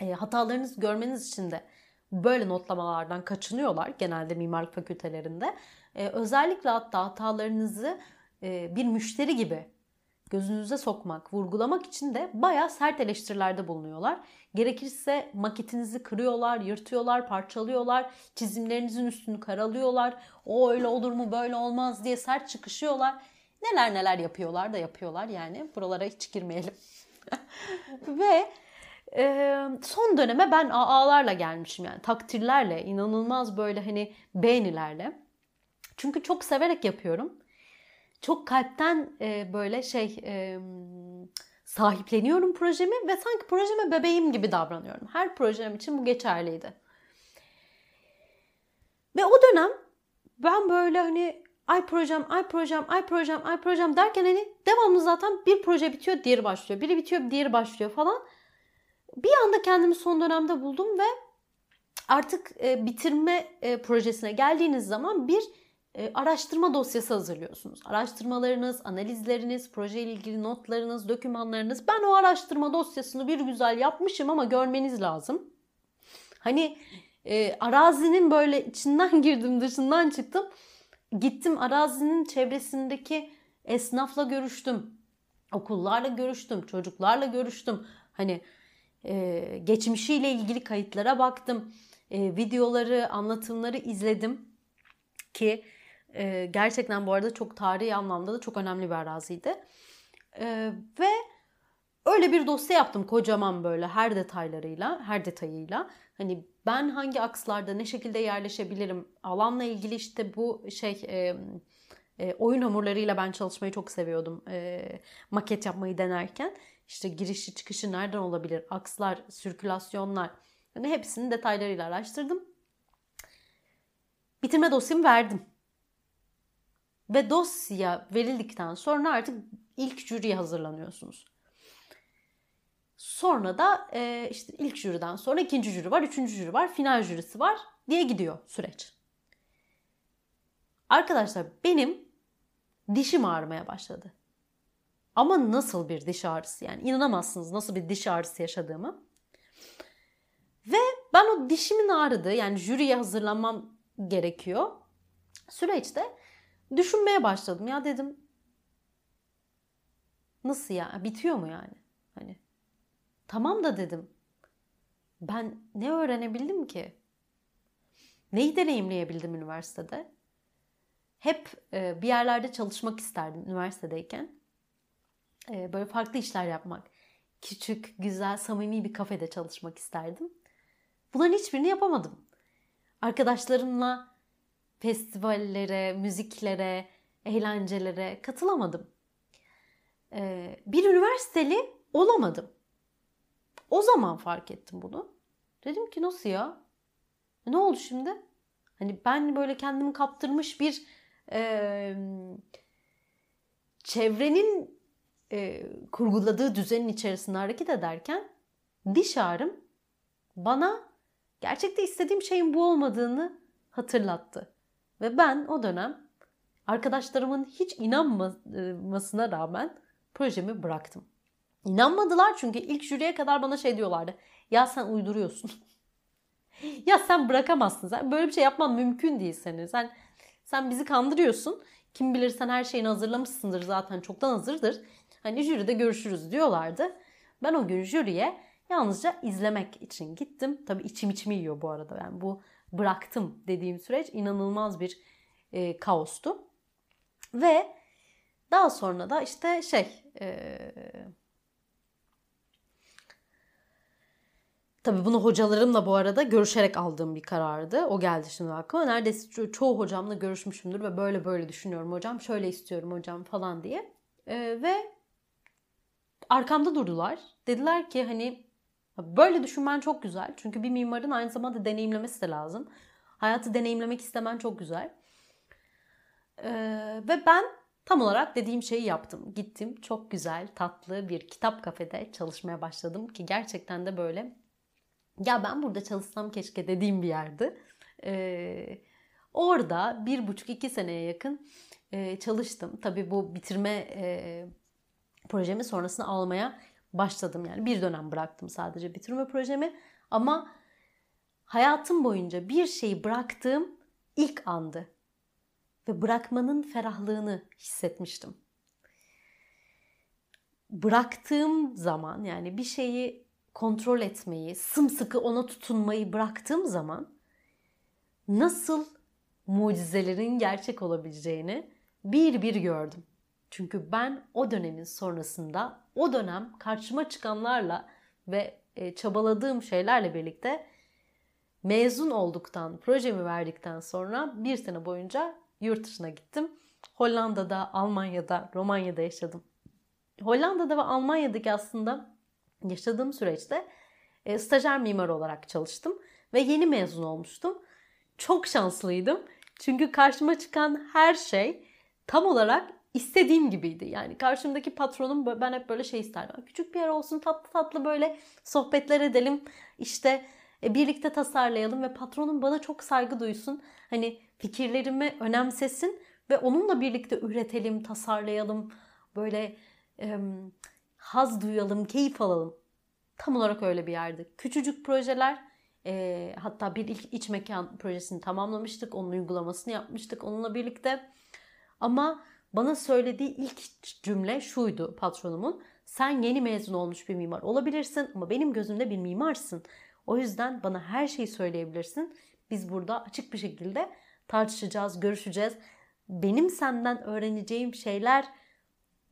e, hatalarınızı görmeniz için de böyle notlamalardan kaçınıyorlar genelde mimarlık fakültelerinde. E, özellikle hatta hatalarınızı e, bir müşteri gibi gözünüze sokmak, vurgulamak için de bayağı sert eleştirilerde bulunuyorlar. Gerekirse maketinizi kırıyorlar, yırtıyorlar, parçalıyorlar, çizimlerinizin üstünü karalıyorlar. O öyle olur mu, böyle olmaz diye sert çıkışıyorlar. Neler neler yapıyorlar da yapıyorlar yani. Buralara hiç girmeyelim. *laughs* Ve e, son döneme ben AA'larla gelmişim yani takdirlerle, inanılmaz böyle hani beğenilerle. Çünkü çok severek yapıyorum çok kalpten e, böyle şey e, sahipleniyorum projemi ve sanki projeme bebeğim gibi davranıyorum. Her projem için bu geçerliydi. Ve o dönem ben böyle hani ay projem, ay projem, ay projem, ay projem derken hani devamlı zaten bir proje bitiyor, diğeri başlıyor. Biri bitiyor, diğeri başlıyor falan. Bir anda kendimi son dönemde buldum ve artık e, bitirme e, projesine geldiğiniz zaman bir e, araştırma dosyası hazırlıyorsunuz. Araştırmalarınız, analizleriniz, proje ile ilgili notlarınız, dokümanlarınız. Ben o araştırma dosyasını bir güzel yapmışım ama görmeniz lazım. Hani e, arazinin böyle içinden *laughs* girdim, dışından çıktım. Gittim arazinin çevresindeki esnafla görüştüm. Okullarla görüştüm, çocuklarla görüştüm. Hani e, geçmişiyle ilgili kayıtlara baktım. E, videoları, anlatımları izledim ki e, gerçekten bu arada çok tarihi anlamda da çok önemli bir araziydi. E, ve öyle bir dosya yaptım kocaman böyle her detaylarıyla, her detayıyla. Hani ben hangi akslarda ne şekilde yerleşebilirim? Alanla ilgili işte bu şey e, oyun hamurlarıyla ben çalışmayı çok seviyordum. E, maket yapmayı denerken işte girişi çıkışı nereden olabilir? Akslar, sirkülasyonlar. Yani hepsini detaylarıyla araştırdım. Bitirme dosyamı verdim. Ve dosya verildikten sonra artık ilk jüriye hazırlanıyorsunuz. Sonra da e, işte ilk jüriden sonra ikinci jüri var, üçüncü jüri var, final jürisi var diye gidiyor süreç. Arkadaşlar benim dişim ağrımaya başladı. Ama nasıl bir diş ağrısı yani inanamazsınız nasıl bir diş ağrısı yaşadığımı. Ve ben o dişimin ağrıdığı yani jüriye hazırlanmam gerekiyor. Süreçte düşünmeye başladım. Ya dedim nasıl ya bitiyor mu yani? Hani tamam da dedim ben ne öğrenebildim ki? Neyi deneyimleyebildim üniversitede? Hep e, bir yerlerde çalışmak isterdim üniversitedeyken. E, böyle farklı işler yapmak. Küçük, güzel, samimi bir kafede çalışmak isterdim. Bunların hiçbirini yapamadım. Arkadaşlarımla festivallere, müziklere, eğlencelere katılamadım. E, bir üniversiteli olamadım. O zaman fark ettim bunu. Dedim ki nasıl ya? Ne oldu şimdi? Hani ben böyle kendimi kaptırmış bir e, çevrenin e, kurguladığı düzenin içerisinde hareket ederken diş ağrım bana gerçekte istediğim şeyin bu olmadığını hatırlattı. Ve ben o dönem arkadaşlarımın hiç inanmamasına rağmen projemi bıraktım. İnanmadılar çünkü ilk jüriye kadar bana şey diyorlardı. Ya sen uyduruyorsun. *laughs* ya sen bırakamazsın. Sen böyle bir şey yapman mümkün değil senin. Sen sen bizi kandırıyorsun. Kim bilir sen her şeyini hazırlamışsındır zaten çoktan hazırdır. Hani jüride görüşürüz diyorlardı. Ben o gün jüriye yalnızca izlemek için gittim. Tabii içim içimi yiyor bu arada. Yani bu bıraktım dediğim süreç inanılmaz bir e, kaostu. Ve daha sonra da işte şey e, Tabii bunu hocalarımla bu arada görüşerek aldığım bir karardı. O geldi şimdi aklıma. Neredeyse ço- çoğu hocamla görüşmüşümdür ve böyle böyle düşünüyorum hocam. Şöyle istiyorum hocam falan diye. Ee, ve arkamda durdular. Dediler ki hani böyle düşünmen çok güzel. Çünkü bir mimarın aynı zamanda deneyimlemesi de lazım. Hayatı deneyimlemek istemen çok güzel. Ee, ve ben tam olarak dediğim şeyi yaptım. Gittim çok güzel, tatlı bir kitap kafede çalışmaya başladım ki gerçekten de böyle ya ben burada çalışsam keşke dediğim bir yerdi. Ee, orada bir buçuk iki seneye yakın e, çalıştım. Tabii bu bitirme e, projemi sonrasında almaya başladım. Yani bir dönem bıraktım sadece bitirme projemi. Ama hayatım boyunca bir şeyi bıraktığım ilk andı. Ve bırakmanın ferahlığını hissetmiştim. Bıraktığım zaman yani bir şeyi kontrol etmeyi, sımsıkı ona tutunmayı bıraktığım zaman nasıl mucizelerin gerçek olabileceğini bir bir gördüm. Çünkü ben o dönemin sonrasında o dönem karşıma çıkanlarla ve e, çabaladığım şeylerle birlikte mezun olduktan, projemi verdikten sonra bir sene boyunca yurt dışına gittim. Hollanda'da, Almanya'da, Romanya'da yaşadım. Hollanda'da ve Almanya'daki aslında yaşadığım süreçte e, stajyer mimar olarak çalıştım ve yeni mezun olmuştum. Çok şanslıydım. Çünkü karşıma çıkan her şey tam olarak istediğim gibiydi. Yani karşımdaki patronum ben hep böyle şey isterdim. Küçük bir yer olsun tatlı tatlı böyle sohbetler edelim. İşte e, birlikte tasarlayalım ve patronum bana çok saygı duysun. Hani fikirlerimi önemsesin ve onunla birlikte üretelim, tasarlayalım. Böyle e, haz duyalım, keyif alalım. Tam olarak öyle bir yerdi. Küçücük projeler e, hatta bir ilk iç mekan projesini tamamlamıştık. Onun uygulamasını yapmıştık onunla birlikte. Ama bana söylediği ilk cümle şuydu patronumun. Sen yeni mezun olmuş bir mimar olabilirsin ama benim gözümde bir mimarsın. O yüzden bana her şeyi söyleyebilirsin. Biz burada açık bir şekilde tartışacağız, görüşeceğiz. Benim senden öğreneceğim şeyler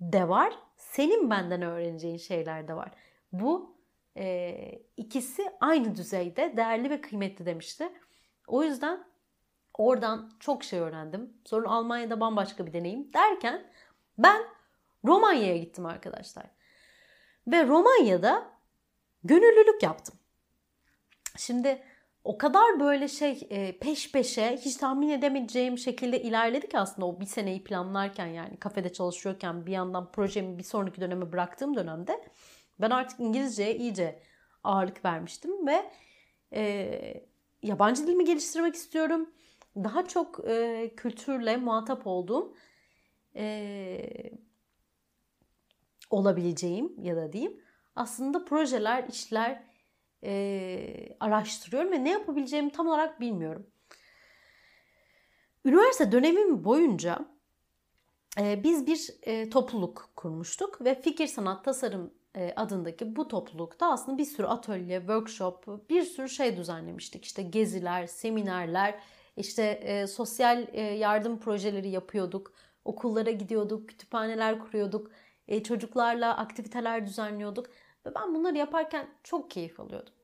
de var. Senin benden öğreneceğin şeyler de var. Bu e, ikisi aynı düzeyde değerli ve kıymetli demişti. O yüzden oradan çok şey öğrendim. Sonra Almanya'da bambaşka bir deneyim derken ben Romanya'ya gittim arkadaşlar. Ve Romanya'da gönüllülük yaptım. Şimdi o kadar böyle şey e, peş peşe hiç tahmin edemeyeceğim şekilde ilerledik aslında o bir seneyi planlarken yani kafede çalışıyorken bir yandan projemi bir sonraki döneme bıraktığım dönemde ben artık İngilizceye iyice ağırlık vermiştim ve e, yabancı dilimi geliştirmek istiyorum. Daha çok e, kültürle muhatap olduğum e, olabileceğim ya da diyeyim aslında projeler, işler e, araştırıyorum ve ne yapabileceğimi tam olarak bilmiyorum. Üniversite dönemim boyunca e, biz bir e, topluluk kurmuştuk ve Fikir Sanat Tasarım e, adındaki bu toplulukta aslında bir sürü atölye, workshop, bir sürü şey düzenlemiştik. İşte geziler, seminerler, işte e, sosyal e, yardım projeleri yapıyorduk. Okullara gidiyorduk, kütüphaneler kuruyorduk, e, çocuklarla aktiviteler düzenliyorduk. Ve ben bunları yaparken çok keyif alıyordum.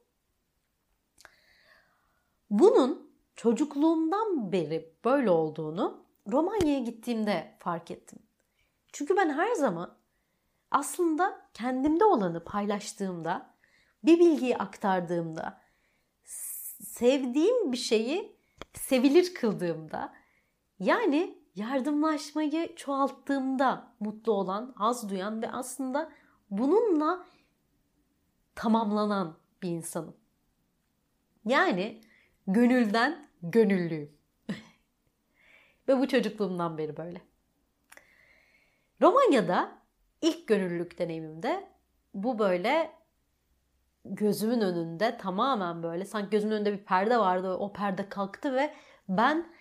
Bunun çocukluğumdan beri böyle olduğunu Romanya'ya gittiğimde fark ettim. Çünkü ben her zaman aslında kendimde olanı paylaştığımda, bir bilgiyi aktardığımda, sevdiğim bir şeyi sevilir kıldığımda, yani yardımlaşmayı çoğalttığımda mutlu olan, haz duyan ve aslında bununla tamamlanan bir insanım. Yani gönülden gönüllüyüm. *laughs* Ve bu çocukluğumdan beri böyle. Romanya'da ilk gönüllülük deneyimimde bu böyle gözümün önünde tamamen böyle sanki gözümün önünde bir perde vardı. O perde kalktı ve ben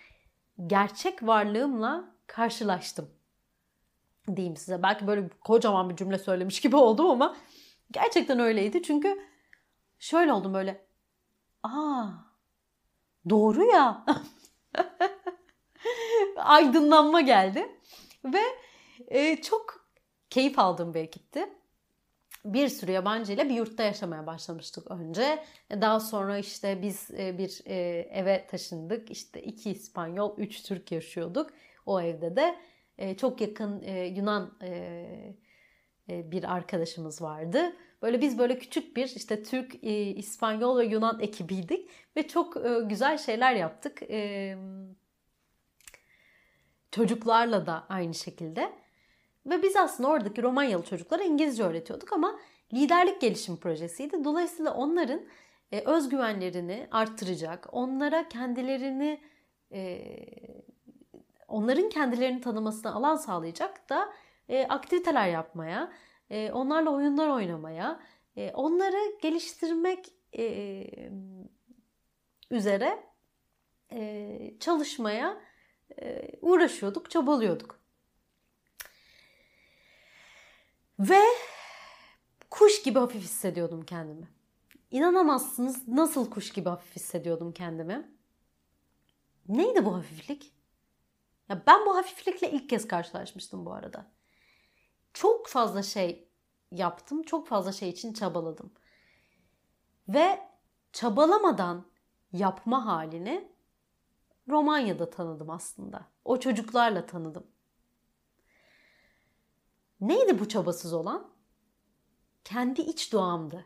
gerçek varlığımla karşılaştım. Diyeyim size. Belki böyle kocaman bir cümle söylemiş gibi oldum ama gerçekten öyleydi. Çünkü şöyle oldum böyle. Aa doğru ya. *laughs* Aydınlanma geldi. Ve e, çok keyif aldığım bir ekipti. Bir sürü yabancı ile bir yurtta yaşamaya başlamıştık önce. Daha sonra işte biz e, bir e, eve taşındık. İşte iki İspanyol, üç Türk yaşıyorduk o evde de. E, çok yakın Yunan bir arkadaşımız vardı. Böyle biz böyle küçük bir işte Türk, İspanyol ve Yunan ekibiydik ve çok güzel şeyler yaptık. Çocuklarla da aynı şekilde. Ve biz aslında oradaki Romanyalı çocuklara İngilizce öğretiyorduk ama liderlik gelişim projesiydi. Dolayısıyla onların e, özgüvenlerini arttıracak, onlara kendilerini e, onların kendilerini tanımasına alan sağlayacak da e, aktiviteler yapmaya, e, onlarla oyunlar oynamaya, e, onları geliştirmek e, üzere e, çalışmaya e, uğraşıyorduk, çabalıyorduk. Ve kuş gibi hafif hissediyordum kendimi. İnanamazsınız nasıl kuş gibi hafif hissediyordum kendimi. Neydi bu hafiflik? Ya ben bu hafiflikle ilk kez karşılaşmıştım bu arada. Çok fazla şey yaptım, çok fazla şey için çabaladım. Ve çabalamadan yapma halini Romanya'da tanıdım aslında. O çocuklarla tanıdım. Neydi bu çabasız olan? Kendi iç doğamdı.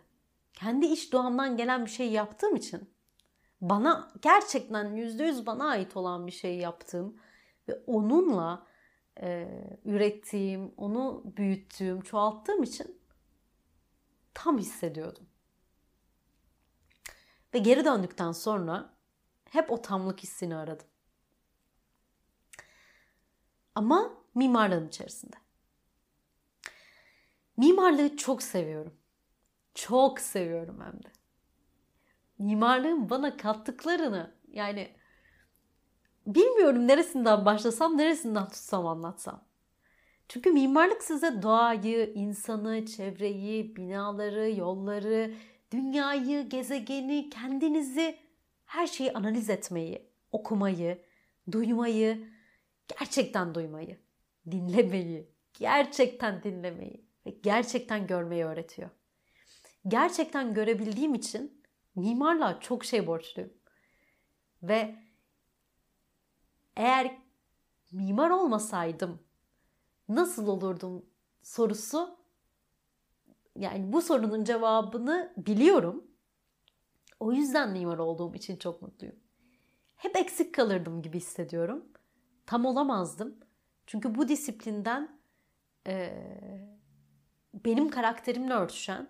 Kendi iç doğamdan gelen bir şey yaptığım için bana gerçekten yüzde yüz bana ait olan bir şey yaptığım ve onunla e, ürettiğim, onu büyüttüğüm, çoğalttığım için tam hissediyordum. Ve geri döndükten sonra hep o tamlık hissini aradım. Ama mimarlığın içerisinde. Mimarlığı çok seviyorum. Çok seviyorum hem de. Mimarlığın bana kattıklarını yani bilmiyorum neresinden başlasam, neresinden tutsam anlatsam. Çünkü mimarlık size doğayı, insanı, çevreyi, binaları, yolları, dünyayı, gezegeni, kendinizi, her şeyi analiz etmeyi, okumayı, duymayı, gerçekten duymayı, dinlemeyi, gerçekten dinlemeyi ve gerçekten görmeyi öğretiyor. Gerçekten görebildiğim için mimarlığa çok şey borçluyum. Ve eğer mimar olmasaydım nasıl olurdum sorusu yani bu sorunun cevabını biliyorum. O yüzden mimar olduğum için çok mutluyum. Hep eksik kalırdım gibi hissediyorum. Tam olamazdım. Çünkü bu disiplinden e, benim karakterimle örtüşen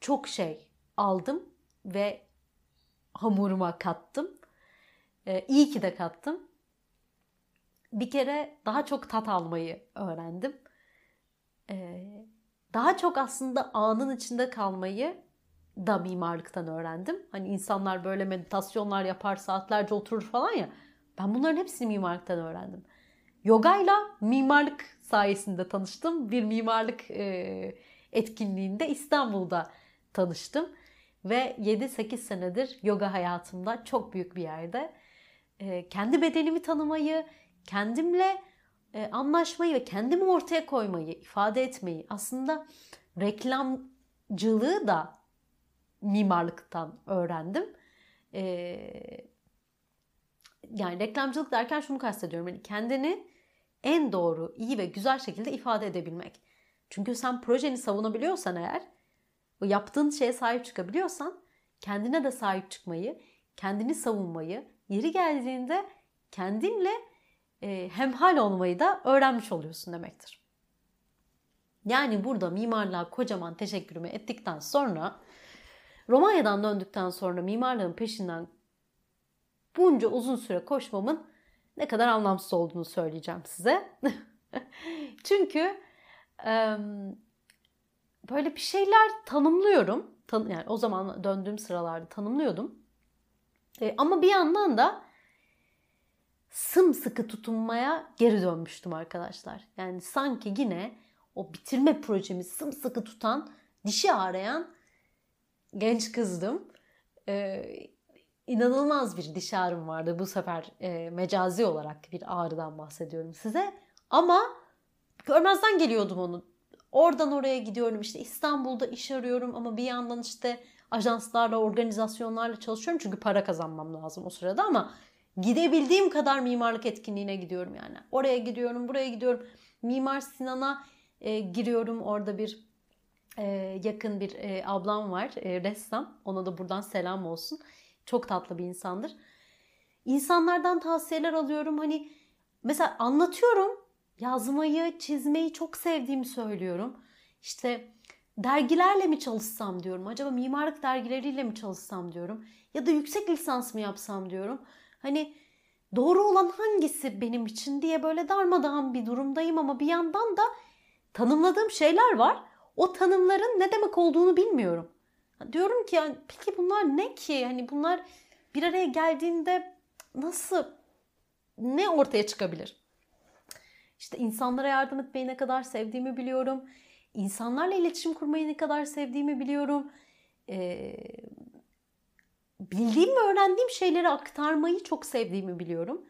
çok şey aldım ve hamuruma kattım. E, iyi ki de kattım. bir kere daha çok tat almayı öğrendim. Ee, daha çok aslında anın içinde kalmayı da mimarlıktan öğrendim. Hani insanlar böyle meditasyonlar yapar, saatlerce oturur falan ya. Ben bunların hepsini mimarlıktan öğrendim. Yogayla mimarlık sayesinde tanıştım. Bir mimarlık e, etkinliğinde İstanbul'da tanıştım. Ve 7-8 senedir yoga hayatımda çok büyük bir yerde. E, kendi bedenimi tanımayı, kendimle e, anlaşmayı ve kendimi ortaya koymayı, ifade etmeyi aslında reklamcılığı da mimarlıktan öğrendim. Yani reklamcılık derken şunu kastediyorum. Yani kendini en doğru, iyi ve güzel şekilde ifade edebilmek. Çünkü sen projeni savunabiliyorsan eğer, o yaptığın şeye sahip çıkabiliyorsan kendine de sahip çıkmayı, kendini savunmayı, yeri geldiğinde kendinle e, hemhal olmayı da öğrenmiş oluyorsun demektir. Yani burada mimarlığa kocaman teşekkürümü ettikten sonra Romanya'dan döndükten sonra mimarlığın peşinden bunca uzun süre koşmamın ne kadar anlamsız olduğunu söyleyeceğim size. *laughs* Çünkü böyle bir şeyler tanımlıyorum. yani o zaman döndüğüm sıralarda tanımlıyordum. E, ama bir yandan da sımsıkı tutunmaya geri dönmüştüm arkadaşlar. Yani sanki yine o bitirme projemi sımsıkı tutan, dişi ağrayan genç kızdım. Ee, inanılmaz bir diş ağrım vardı. Bu sefer e, mecazi olarak bir ağrıdan bahsediyorum size. Ama görmezden geliyordum onu. Oradan oraya gidiyorum işte İstanbul'da iş arıyorum ama bir yandan işte ajanslarla, organizasyonlarla çalışıyorum. Çünkü para kazanmam lazım o sırada ama gidebildiğim kadar mimarlık etkinliğine gidiyorum yani. Oraya gidiyorum, buraya gidiyorum. Mimar Sinan'a e, giriyorum. Orada bir e, yakın bir e, ablam var, e, ressam. Ona da buradan selam olsun. Çok tatlı bir insandır. İnsanlardan tavsiyeler alıyorum. Hani mesela anlatıyorum. Yazmayı, çizmeyi çok sevdiğimi söylüyorum. İşte dergilerle mi çalışsam diyorum. Acaba mimarlık dergileriyle mi çalışsam diyorum. Ya da yüksek lisans mı yapsam diyorum. Hani doğru olan hangisi benim için diye böyle darmadağın bir durumdayım ama bir yandan da tanımladığım şeyler var. O tanımların ne demek olduğunu bilmiyorum. Diyorum ki yani peki bunlar ne ki? Hani bunlar bir araya geldiğinde nasıl ne ortaya çıkabilir? İşte insanlara yardım etmeyi ne kadar sevdiğimi biliyorum. İnsanlarla iletişim kurmayı ne kadar sevdiğimi biliyorum. Ee, bildiğim ve öğrendiğim şeyleri aktarmayı çok sevdiğimi biliyorum.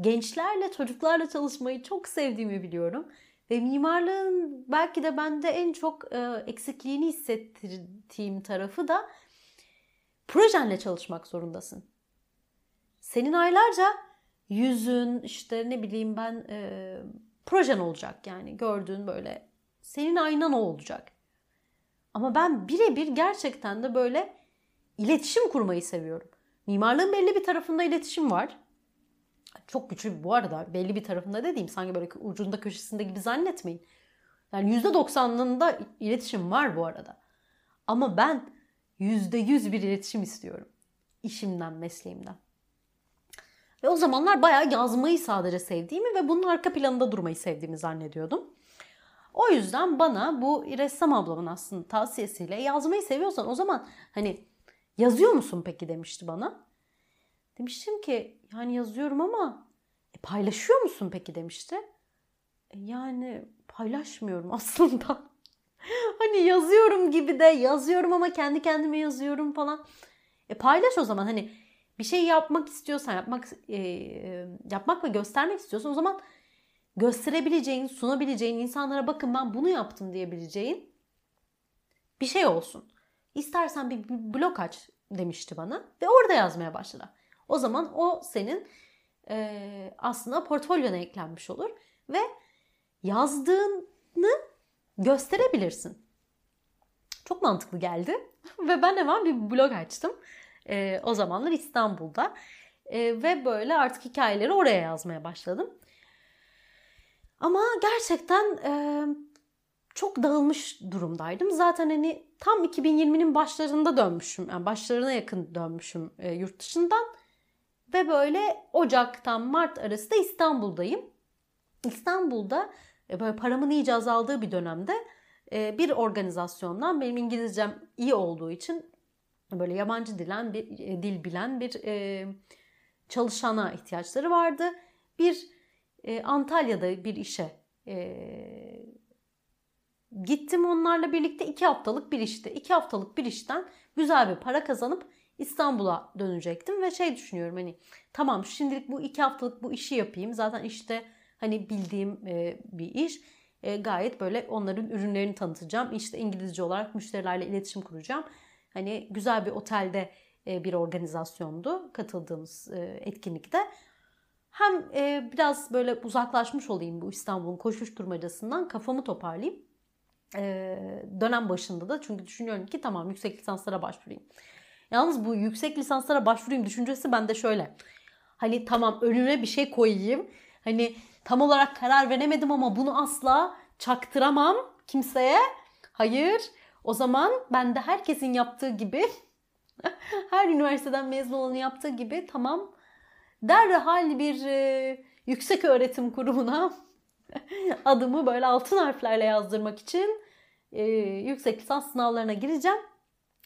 Gençlerle, çocuklarla çalışmayı çok sevdiğimi biliyorum. Ve mimarlığın belki de bende en çok e, eksikliğini hissettiğim tarafı da projenle çalışmak zorundasın. Senin aylarca yüzün işte ne bileyim ben e, projen olacak yani gördüğün böyle senin aynan o olacak. Ama ben birebir gerçekten de böyle iletişim kurmayı seviyorum. Mimarlığın belli bir tarafında iletişim var. Çok güçlü bu arada belli bir tarafında dediğim sanki böyle ucunda köşesinde gibi zannetmeyin. Yani %90'ında iletişim var bu arada. Ama ben %100 bir iletişim istiyorum. İşimden, mesleğimden. Ve o zamanlar bayağı yazmayı sadece sevdiğimi ve bunun arka planında durmayı sevdiğimi zannediyordum. O yüzden bana bu ressam ablamın aslında tavsiyesiyle yazmayı seviyorsan o zaman hani yazıyor musun peki demişti bana. Demiştim ki yani yazıyorum ama e, paylaşıyor musun peki demişti. E, yani paylaşmıyorum *laughs* aslında. hani yazıyorum gibi de yazıyorum ama kendi kendime yazıyorum falan. E paylaş o zaman hani bir şey yapmak istiyorsan yapmak e, yapmak ve göstermek istiyorsan o zaman gösterebileceğin, sunabileceğin insanlara bakın ben bunu yaptım diyebileceğin bir şey olsun. İstersen bir blog aç demişti bana ve orada yazmaya başladı. O zaman o senin e, aslında portfolyona eklenmiş olur ve yazdığını gösterebilirsin. Çok mantıklı geldi *laughs* ve ben hemen bir blog açtım. E, o zamanlar İstanbul'da e, ve böyle artık hikayeleri oraya yazmaya başladım. Ama gerçekten e, çok dağılmış durumdaydım. Zaten hani tam 2020'nin başlarında dönmüşüm. Yani başlarına yakın dönmüşüm e, yurt dışından Ve böyle Ocak'tan Mart arası da İstanbul'dayım. İstanbul'da e, böyle paramın iyice azaldığı bir dönemde e, bir organizasyondan benim İngilizcem iyi olduğu için böyle yabancı dilen bir e, dil bilen bir çalışana ihtiyaçları vardı. Bir Antalya'da bir işe gittim onlarla birlikte iki haftalık bir işte. iki haftalık bir işten güzel bir para kazanıp İstanbul'a dönecektim ve şey düşünüyorum hani tamam şimdilik bu iki haftalık bu işi yapayım. Zaten işte hani bildiğim e, bir iş. E, gayet böyle onların ürünlerini tanıtacağım. İşte İngilizce olarak müşterilerle iletişim kuracağım. Hani güzel bir otelde e, bir organizasyondu katıldığımız e, etkinlikte. Hem e, biraz böyle uzaklaşmış olayım bu İstanbul'un koşuşturmacasından kafamı toparlayayım. E, dönem başında da çünkü düşünüyorum ki tamam yüksek lisanslara başvurayım. Yalnız bu yüksek lisanslara başvurayım düşüncesi bende şöyle. Hani tamam önüme bir şey koyayım. Hani tam olarak karar veremedim ama bunu asla çaktıramam kimseye. Hayır. O zaman ben de herkesin yaptığı gibi *laughs* her üniversiteden mezun olanın yaptığı gibi tamam derhal bir e, yüksek öğretim kurumuna *laughs* adımı böyle altın harflerle yazdırmak için e, yüksek lisans sınavlarına gireceğim.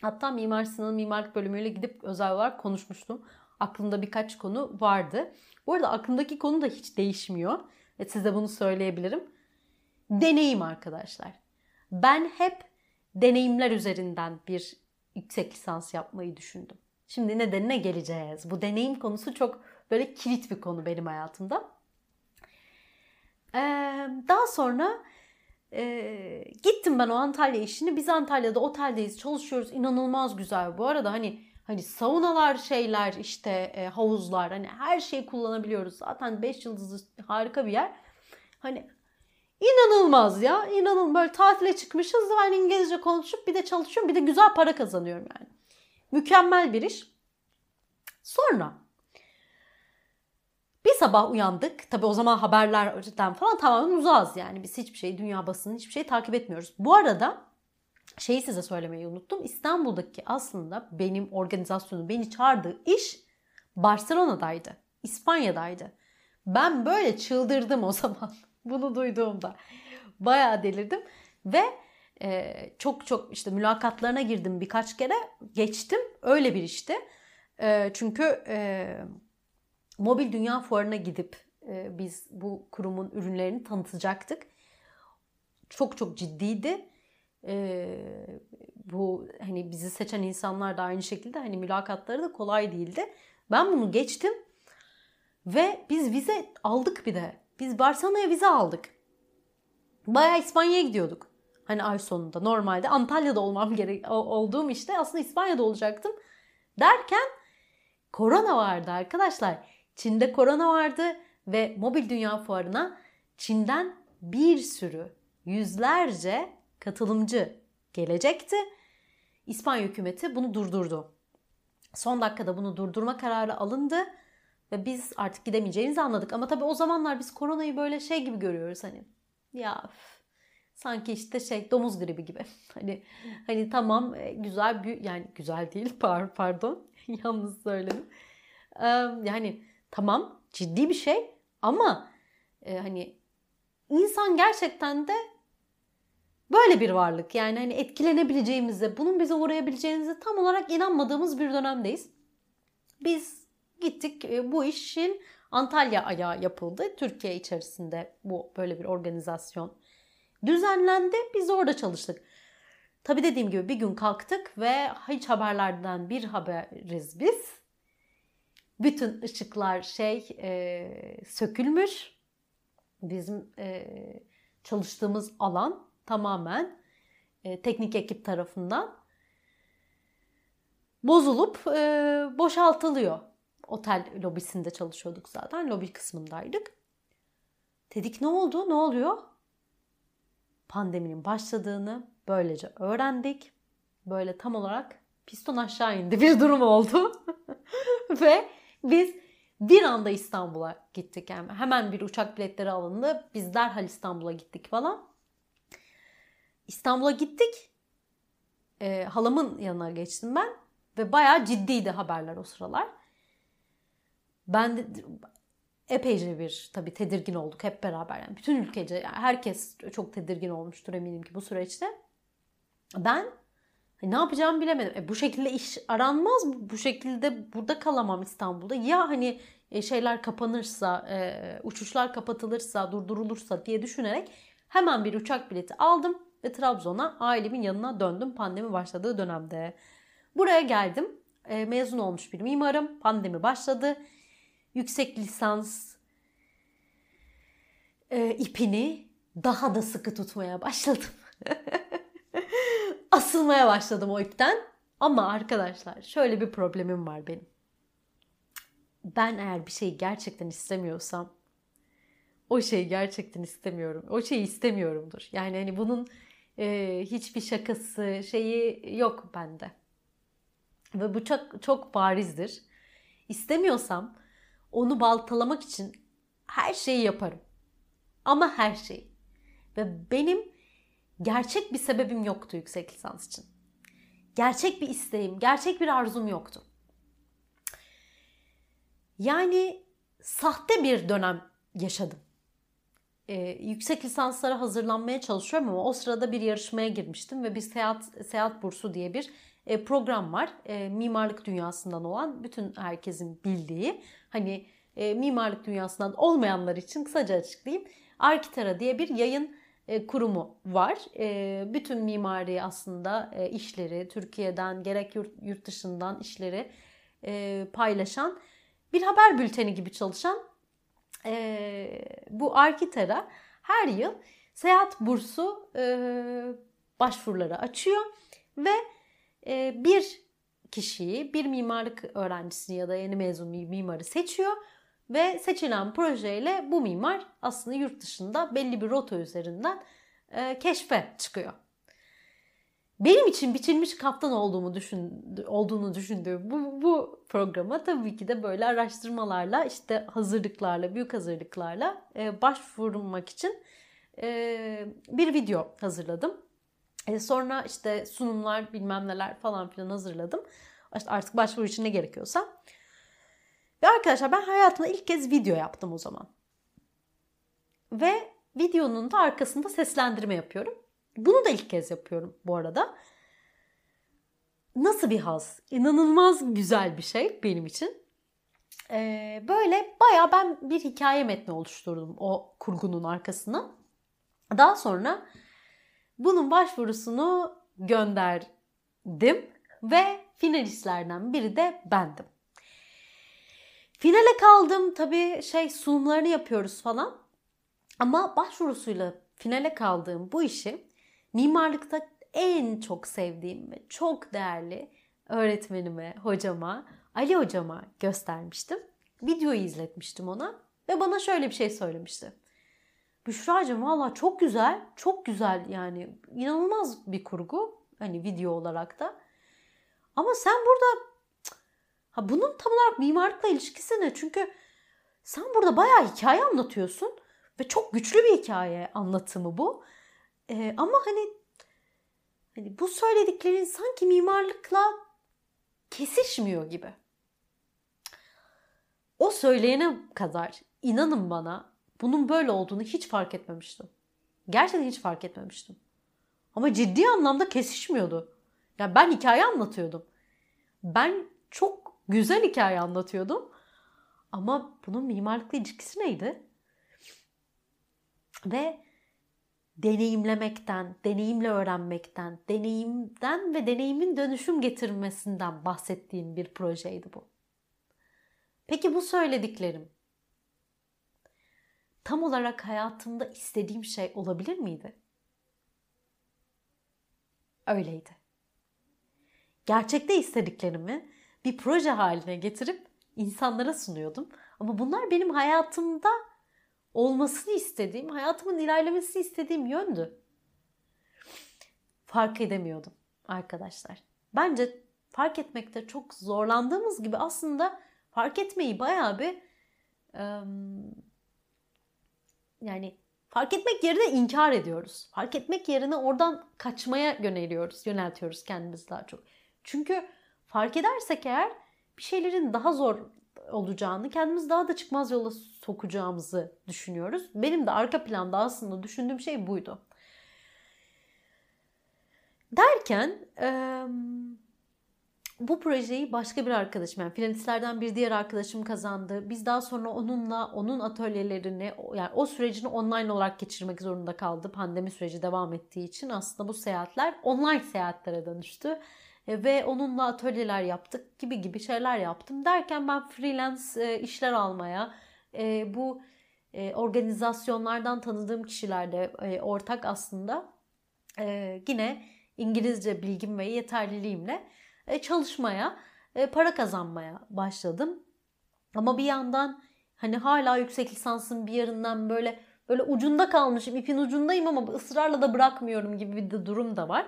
Hatta Mimar Sinan'ın mimarlık bölümüyle gidip özel olarak konuşmuştum. Aklımda birkaç konu vardı. Bu arada aklımdaki konu da hiç değişmiyor. Ve size bunu söyleyebilirim. Deneyim arkadaşlar. Ben hep deneyimler üzerinden bir yüksek lisans yapmayı düşündüm. Şimdi nedenine geleceğiz. Bu deneyim konusu çok böyle kilit bir konu benim hayatımda. Ee, daha sonra e, gittim ben o Antalya işini. Biz Antalya'da oteldeyiz, çalışıyoruz. İnanılmaz güzel. Bu arada hani hani saunalar şeyler işte e, havuzlar hani her şeyi kullanabiliyoruz. Zaten 5 yıldızlı harika bir yer. Hani inanılmaz ya. İnanılmaz. Böyle tatile çıkmışız. Ben İngilizce konuşup bir de çalışıyorum. Bir de güzel para kazanıyorum yani. Mükemmel bir iş. Sonra bir sabah uyandık. Tabii o zaman haberlerden falan tamamen uzağız yani. Biz hiçbir şey, dünya basını hiçbir şey takip etmiyoruz. Bu arada şeyi size söylemeyi unuttum. İstanbul'daki aslında benim organizasyonu beni çağırdığı iş Barcelona'daydı. İspanya'daydı. Ben böyle çıldırdım o *laughs* zaman. Bunu duyduğumda. Bayağı delirdim. Ve e, çok çok işte mülakatlarına girdim birkaç kere. Geçtim. Öyle bir işti. E, çünkü e, Mobil Dünya Fuarı'na gidip e, biz bu kurumun ürünlerini tanıtacaktık. Çok çok ciddiydi. E, bu hani bizi seçen insanlar da aynı şekilde hani mülakatları da kolay değildi. Ben bunu geçtim ve biz vize aldık bir de. Biz Barcelona'ya vize aldık. Bayağı İspanya'ya gidiyorduk. Hani ay sonunda normalde Antalya'da olmam gerek olduğum işte aslında İspanya'da olacaktım. Derken korona vardı arkadaşlar. Çin'de korona vardı ve Mobil Dünya Fuarı'na Çin'den bir sürü yüzlerce katılımcı gelecekti. İspanya hükümeti bunu durdurdu. Son dakikada bunu durdurma kararı alındı ve biz artık gidemeyeceğimizi anladık. Ama tabii o zamanlar biz koronayı böyle şey gibi görüyoruz hani. Ya sanki işte şey domuz gribi gibi. *laughs* Hani hani tamam e, güzel bir yani güzel değil *laughs* pardon *laughs* yalnız söyledim. Yani Tamam ciddi bir şey ama e, hani insan gerçekten de böyle bir varlık. Yani hani etkilenebileceğimize, bunun bize uğrayabileceğimize tam olarak inanmadığımız bir dönemdeyiz. Biz gittik e, bu işin Antalya ayağı yapıldı. Türkiye içerisinde bu böyle bir organizasyon düzenlendi. Biz orada çalıştık. Tabii dediğim gibi bir gün kalktık ve hiç haberlerden bir haberiz biz bütün ışıklar şey e, sökülmüş. Bizim e, çalıştığımız alan tamamen e, teknik ekip tarafından bozulup e, boşaltılıyor. Otel lobisinde çalışıyorduk zaten. Lobi kısmındaydık. Dedik ne oldu? Ne oluyor? Pandeminin başladığını böylece öğrendik. Böyle tam olarak piston aşağı indi bir durum oldu. *laughs* Ve biz bir anda İstanbul'a gittik. Yani hemen bir uçak biletleri alındı. Biz derhal İstanbul'a gittik falan. İstanbul'a gittik. E, halamın yanına geçtim ben. Ve bayağı ciddiydi haberler o sıralar. ben de epeyce bir tabii tedirgin olduk hep beraber. Yani bütün ülkece yani herkes çok tedirgin olmuştur eminim ki bu süreçte. Ben ne yapacağımı bilemedim. E, bu şekilde iş aranmaz mı? Bu şekilde burada kalamam İstanbul'da. Ya hani e, şeyler kapanırsa, e, uçuşlar kapatılırsa, durdurulursa diye düşünerek hemen bir uçak bileti aldım ve Trabzon'a ailemin yanına döndüm pandemi başladığı dönemde. Buraya geldim. E, mezun olmuş bir mimarım. Pandemi başladı. Yüksek lisans ipini daha da sıkı tutmaya başladım. *laughs* Asılmaya başladım o ipten. Ama arkadaşlar şöyle bir problemim var benim. Ben eğer bir şeyi gerçekten istemiyorsam o şeyi gerçekten istemiyorum. O şeyi istemiyorumdur. Yani hani bunun e, hiçbir şakası şeyi yok bende. Ve bu çok çok barizdir. İstemiyorsam onu baltalamak için her şeyi yaparım. Ama her şeyi. Ve benim gerçek bir sebebim yoktu yüksek lisans için. Gerçek bir isteğim, gerçek bir arzum yoktu. Yani sahte bir dönem yaşadım. Ee, yüksek lisanslara hazırlanmaya çalışıyorum ama o sırada bir yarışmaya girmiştim ve bir seyahat seyahat bursu diye bir e, program var. E, mimarlık dünyasından olan bütün herkesin bildiği hani e, mimarlık dünyasından olmayanlar için kısaca açıklayayım. Arkitara diye bir yayın kurumu var. E, bütün mimari aslında e, işleri Türkiye'den gerek yurt, dışından işleri e, paylaşan bir haber bülteni gibi çalışan e, bu Arkitara her yıl seyahat bursu e, başvuruları açıyor ve e, bir kişiyi, bir mimarlık öğrencisini ya da yeni mezun bir mimarı seçiyor ve seçilen projeyle bu mimar aslında yurt dışında belli bir rota üzerinden e, keşfe çıkıyor. Benim için biçilmiş kaptan olduğumu düşün, olduğunu düşündüğüm bu, bu programa tabii ki de böyle araştırmalarla işte hazırlıklarla, büyük hazırlıklarla e, başvurmak için e, bir video hazırladım. E, sonra işte sunumlar bilmem neler falan filan hazırladım. Artık başvuru için ne gerekiyorsa. Ve arkadaşlar ben hayatımda ilk kez video yaptım o zaman. Ve videonun da arkasında seslendirme yapıyorum. Bunu da ilk kez yapıyorum bu arada. Nasıl bir haz? İnanılmaz güzel bir şey benim için. Ee, böyle baya ben bir hikaye metni oluşturdum o kurgunun arkasına. Daha sonra bunun başvurusunu gönderdim ve finalistlerden biri de bendim. Finale kaldım tabii şey sunumlarını yapıyoruz falan. Ama başvurusuyla finale kaldığım bu işi mimarlıkta en çok sevdiğim ve çok değerli öğretmenime, hocama, Ali hocama göstermiştim. Videoyu izletmiştim ona ve bana şöyle bir şey söylemişti. Büşra'cığım valla çok güzel, çok güzel yani inanılmaz bir kurgu hani video olarak da. Ama sen burada ha bunun tam olarak mimarlıkla ilişkisi ne? Çünkü sen burada bayağı hikaye anlatıyorsun ve çok güçlü bir hikaye anlatımı bu. Ee, ama hani hani bu söylediklerin sanki mimarlıkla kesişmiyor gibi. O söyleyene kadar inanın bana bunun böyle olduğunu hiç fark etmemiştim. Gerçekten hiç fark etmemiştim. Ama ciddi anlamda kesişmiyordu. Yani ben hikaye anlatıyordum. Ben çok güzel hikaye anlatıyordum. Ama bunun mimarlıkla ilişkisi neydi? Ve deneyimlemekten, deneyimle öğrenmekten, deneyimden ve deneyimin dönüşüm getirmesinden bahsettiğim bir projeydi bu. Peki bu söylediklerim tam olarak hayatımda istediğim şey olabilir miydi? Öyleydi. Gerçekte istediklerimi bir proje haline getirip insanlara sunuyordum. Ama bunlar benim hayatımda olmasını istediğim, hayatımın ilerlemesini istediğim yöndü. Fark edemiyordum arkadaşlar. Bence fark etmekte çok zorlandığımız gibi aslında fark etmeyi bayağı bir yani fark etmek yerine inkar ediyoruz. Fark etmek yerine oradan kaçmaya yöneliyoruz, yöneltiyoruz kendimizi daha çok. Çünkü fark edersek eğer bir şeylerin daha zor olacağını, kendimizi daha da çıkmaz yola sokacağımızı düşünüyoruz. Benim de arka planda aslında düşündüğüm şey buydu. Derken bu projeyi başka bir arkadaşım yani finalistlerden bir diğer arkadaşım kazandı. Biz daha sonra onunla onun atölyelerini yani o sürecini online olarak geçirmek zorunda kaldı. Pandemi süreci devam ettiği için aslında bu seyahatler online seyahatlere dönüştü. E, ve onunla atölyeler yaptık gibi gibi şeyler yaptım. Derken ben freelance e, işler almaya e, bu organizasyonlardan tanıdığım kişilerle ortak aslında yine İngilizce bilgim ve yeterliliğimle çalışmaya, para kazanmaya başladım. Ama bir yandan hani hala yüksek lisansın bir yerinden böyle böyle ucunda kalmışım, ipin ucundayım ama ısrarla da bırakmıyorum gibi bir de durum da var.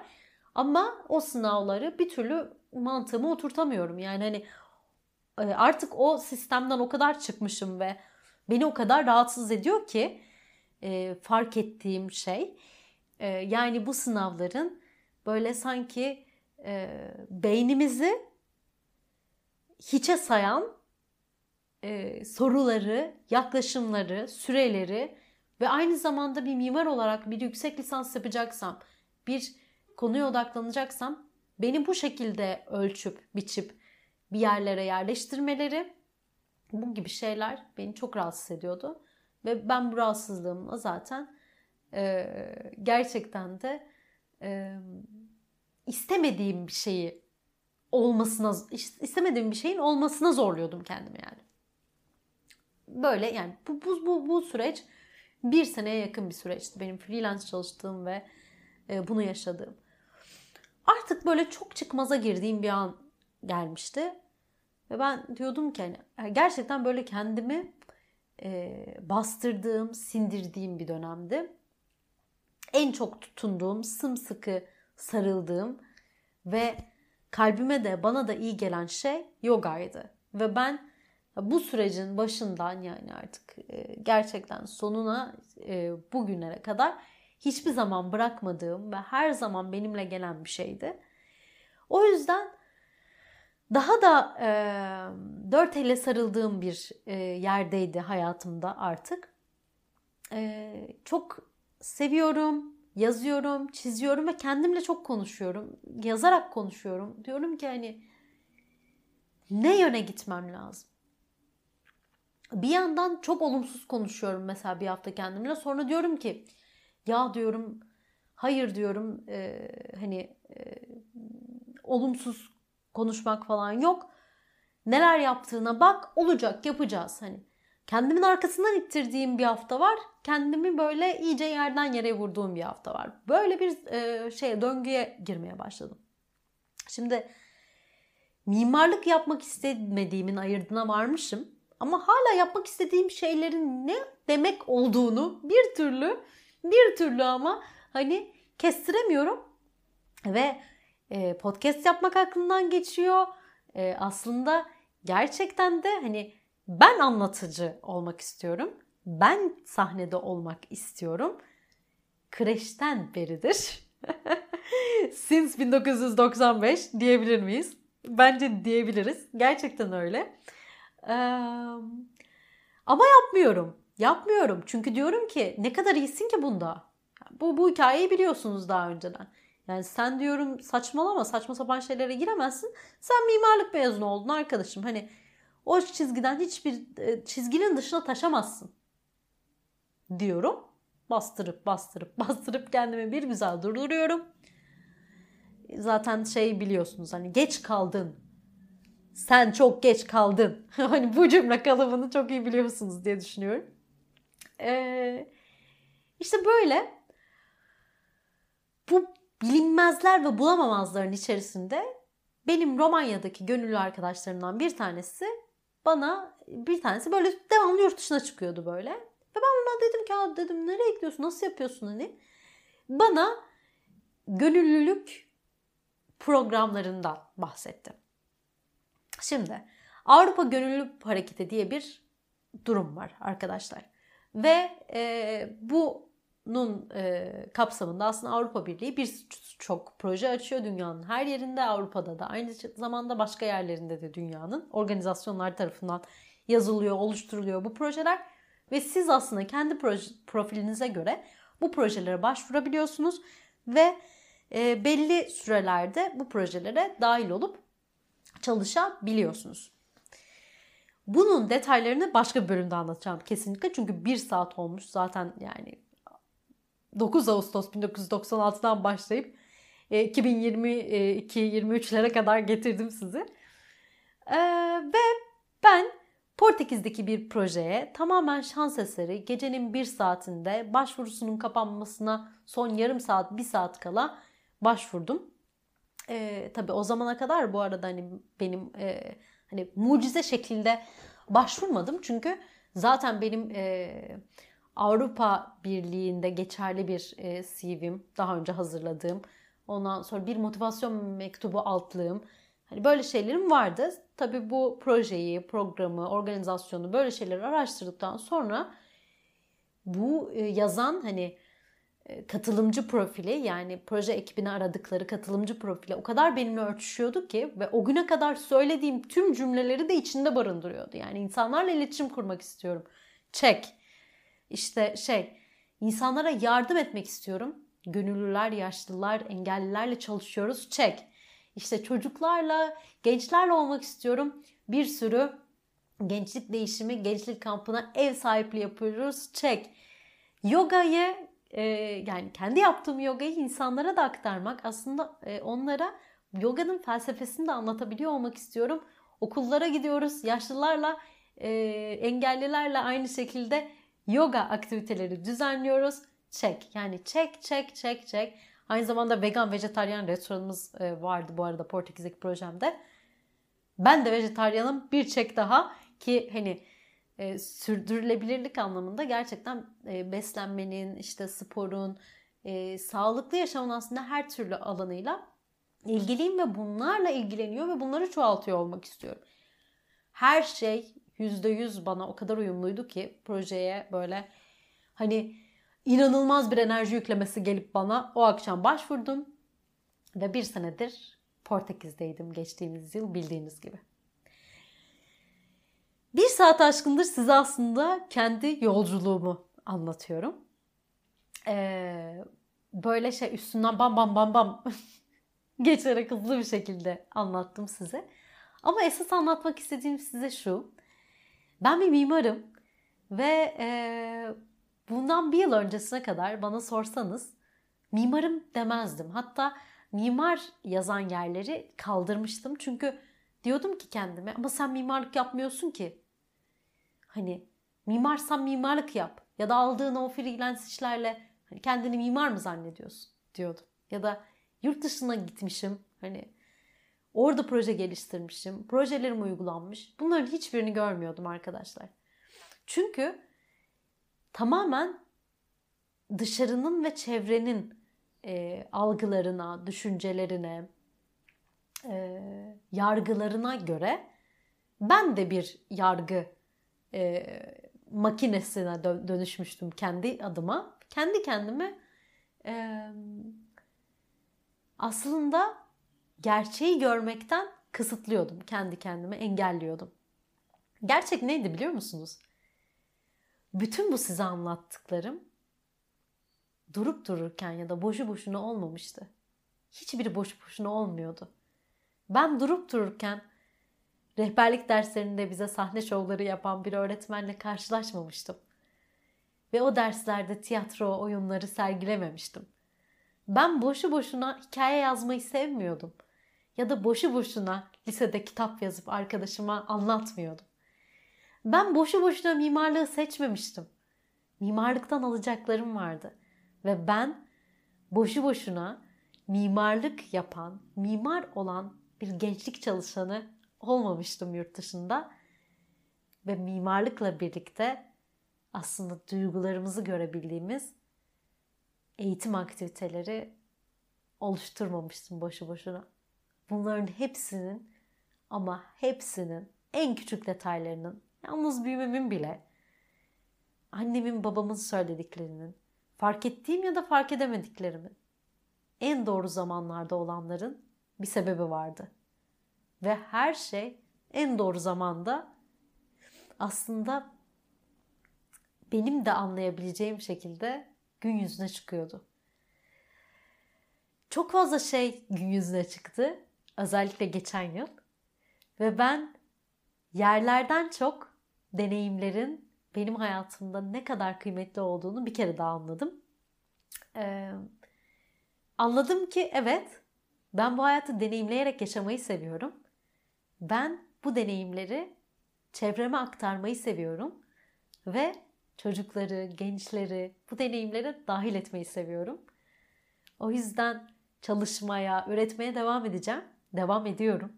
Ama o sınavları bir türlü mantığımı oturtamıyorum. Yani hani e, artık o sistemden o kadar çıkmışım ve beni o kadar rahatsız ediyor ki e, fark ettiğim şey e, yani bu sınavların böyle sanki e, beynimizi hiçe sayan e, soruları, yaklaşımları, süreleri ve aynı zamanda bir mimar olarak bir yüksek lisans yapacaksam, bir konuya odaklanacaksam beni bu şekilde ölçüp, biçip bir yerlere yerleştirmeleri bu gibi şeyler beni çok rahatsız ediyordu. Ve ben bu rahatsızlığımla zaten e, gerçekten de e, istemediğim bir şeyi olmasına istemediğim bir şeyin olmasına zorluyordum kendimi yani. Böyle yani bu bu bu, bu süreç bir seneye yakın bir süreçti benim freelance çalıştığım ve e, bunu yaşadığım. Artık böyle çok çıkmaza girdiğim bir an gelmişti. Ve ben diyordum ki hani gerçekten böyle kendimi e, bastırdığım, sindirdiğim bir dönemdi. En çok tutunduğum, sımsıkı sarıldığım ve kalbime de bana da iyi gelen şey yogaydı. Ve ben bu sürecin başından yani artık e, gerçekten sonuna e, bugünlere kadar hiçbir zaman bırakmadığım ve her zaman benimle gelen bir şeydi. O yüzden daha da e, dört elle sarıldığım bir e, yerdeydi hayatımda artık. E, çok seviyorum, yazıyorum, çiziyorum ve kendimle çok konuşuyorum. Yazarak konuşuyorum. Diyorum ki hani ne yöne gitmem lazım? Bir yandan çok olumsuz konuşuyorum mesela bir hafta kendimle. Sonra diyorum ki ya diyorum hayır diyorum e, hani e, olumsuz konuşmak falan yok. Neler yaptığına bak olacak yapacağız hani. Kendimin arkasından ittirdiğim bir hafta var. Kendimi böyle iyice yerden yere vurduğum bir hafta var. Böyle bir e, şey döngüye girmeye başladım. Şimdi mimarlık yapmak istemediğimin ayırdına varmışım. Ama hala yapmak istediğim şeylerin ne demek olduğunu bir türlü bir türlü ama hani kestiremiyorum. Ve e, podcast yapmak aklımdan geçiyor. E, aslında gerçekten de hani ben anlatıcı olmak istiyorum. Ben sahnede olmak istiyorum. Kreşten beridir. *laughs* Since 1995 diyebilir miyiz? Bence diyebiliriz. Gerçekten öyle. Ama yapmıyorum. Yapmıyorum. Çünkü diyorum ki ne kadar iyisin ki bunda. Bu, bu hikayeyi biliyorsunuz daha önceden. Yani sen diyorum saçmalama saçma sapan şeylere giremezsin. Sen mimarlık mezunu oldun arkadaşım. Hani o çizgiden hiçbir e, çizginin dışına taşamazsın. Diyorum. Bastırıp bastırıp *laughs* bastırıp kendimi bir güzel durduruyorum. Zaten şey biliyorsunuz hani geç kaldın. Sen çok geç kaldın. *laughs* hani bu cümle kalıbını çok iyi biliyorsunuz diye düşünüyorum. Ee, işte böyle bu bilinmezler ve bulamamazların içerisinde benim Romanya'daki gönüllü arkadaşlarımdan bir tanesi bana bir tanesi böyle devamlı yurt dışına çıkıyordu böyle. Ve ben ona dedim ki dedim nereye gidiyorsun nasıl yapıyorsun hani. Bana gönüllülük programlarından bahsetti. Şimdi Avrupa Gönüllülük Hareketi diye bir durum var arkadaşlar. Ve e, bunun e, kapsamında aslında Avrupa Birliği birçok proje açıyor dünyanın her yerinde. Avrupa'da da aynı zamanda başka yerlerinde de dünyanın organizasyonlar tarafından yazılıyor, oluşturuluyor bu projeler ve siz aslında kendi proje, profilinize göre bu projelere başvurabiliyorsunuz ve e, belli sürelerde bu projelere dahil olup çalışabiliyorsunuz. Bunun detaylarını başka bir bölümde anlatacağım kesinlikle. Çünkü bir saat olmuş zaten yani 9 Ağustos 1996'dan başlayıp 2022-23'lere e, kadar getirdim sizi. Ee, ve ben Portekiz'deki bir projeye tamamen şans eseri gecenin bir saatinde başvurusunun kapanmasına son yarım saat, bir saat kala başvurdum. Ee, tabii o zamana kadar bu arada hani benim e, hani mucize şeklinde başvurmadım. Çünkü zaten benim e, Avrupa Birliği'nde geçerli bir e, CV'm daha önce hazırladığım. Ondan sonra bir motivasyon mektubu altlığım. Hani böyle şeylerim vardı. Tabii bu projeyi, programı, organizasyonu böyle şeyleri araştırdıktan sonra bu e, yazan hani e, katılımcı profili yani proje ekibini aradıkları katılımcı profili o kadar benimle örtüşüyordu ki ve o güne kadar söylediğim tüm cümleleri de içinde barındırıyordu. Yani insanlarla iletişim kurmak istiyorum. Çek. İşte şey insanlara yardım etmek istiyorum. Gönüllüler, yaşlılar, engellilerle çalışıyoruz. Çek. İşte çocuklarla, gençlerle olmak istiyorum. Bir sürü gençlik değişimi, gençlik kampına ev sahipliği yapıyoruz. Çek. Yogayı e, yani kendi yaptığım yogayı insanlara da aktarmak aslında e, onlara yoganın felsefesini de anlatabiliyor olmak istiyorum. Okullara gidiyoruz yaşlılarla e, engellilerle aynı şekilde yoga aktiviteleri düzenliyoruz. Çek yani çek çek çek çek. Aynı zamanda vegan vejetaryen restoranımız e, vardı bu arada Portekiz'deki projemde. Ben de vejetaryanım bir çek daha ki hani e, sürdürülebilirlik anlamında gerçekten e, beslenmenin, işte sporun, e, sağlıklı yaşamın aslında her türlü alanıyla ilgiliyim ve bunlarla ilgileniyor ve bunları çoğaltıyor olmak istiyorum. Her şey %100 bana o kadar uyumluydu ki projeye böyle hani inanılmaz bir enerji yüklemesi gelip bana o akşam başvurdum ve bir senedir Portekiz'deydim geçtiğimiz yıl bildiğiniz gibi. Bir saat aşkındır size aslında kendi yolculuğumu anlatıyorum. Ee, böyle şey üstünden bam bam bam bam *laughs* geçerek hızlı bir şekilde anlattım size. Ama esas anlatmak istediğim size şu. Ben bir mimarım ve e, bundan bir yıl öncesine kadar bana sorsanız mimarım demezdim. Hatta mimar yazan yerleri kaldırmıştım. Çünkü diyordum ki kendime ama sen mimarlık yapmıyorsun ki. Hani mimarsan mimarlık yap. Ya da aldığın o freelance işlerle hani kendini mimar mı zannediyorsun diyordum. Ya da yurt dışına gitmişim. Hani orada proje geliştirmişim. Projelerim uygulanmış. Bunların hiçbirini görmüyordum arkadaşlar. Çünkü tamamen dışarının ve çevrenin e, algılarına, düşüncelerine, e, yargılarına göre ben de bir yargı e, makinesine dönüşmüştüm kendi adıma. Kendi kendime e, aslında gerçeği görmekten kısıtlıyordum. Kendi kendime engelliyordum. Gerçek neydi biliyor musunuz? Bütün bu size anlattıklarım durup dururken ya da boşu boşuna olmamıştı. Hiçbiri boşu boşuna olmuyordu. Ben durup dururken rehberlik derslerinde bize sahne şovları yapan bir öğretmenle karşılaşmamıştım. Ve o derslerde tiyatro oyunları sergilememiştim. Ben boşu boşuna hikaye yazmayı sevmiyordum. Ya da boşu boşuna lisede kitap yazıp arkadaşıma anlatmıyordum. Ben boşu boşuna mimarlığı seçmemiştim. Mimarlıktan alacaklarım vardı. Ve ben boşu boşuna mimarlık yapan, mimar olan bir gençlik çalışanı olmamıştım yurt dışında. Ve mimarlıkla birlikte aslında duygularımızı görebildiğimiz eğitim aktiviteleri oluşturmamıştım boşu boşuna. Bunların hepsinin ama hepsinin en küçük detaylarının yalnız büyümemin bile annemin babamın söylediklerinin fark ettiğim ya da fark edemediklerimin en doğru zamanlarda olanların bir sebebi vardı. Ve her şey en doğru zamanda aslında benim de anlayabileceğim şekilde gün yüzüne çıkıyordu. Çok fazla şey gün yüzüne çıktı. Özellikle geçen yıl. Ve ben yerlerden çok deneyimlerin benim hayatımda ne kadar kıymetli olduğunu bir kere daha anladım. Ee, anladım ki evet ben bu hayatı deneyimleyerek yaşamayı seviyorum. Ben bu deneyimleri çevreme aktarmayı seviyorum ve çocukları, gençleri bu deneyimlere dahil etmeyi seviyorum. O yüzden çalışmaya, üretmeye devam edeceğim. Devam ediyorum.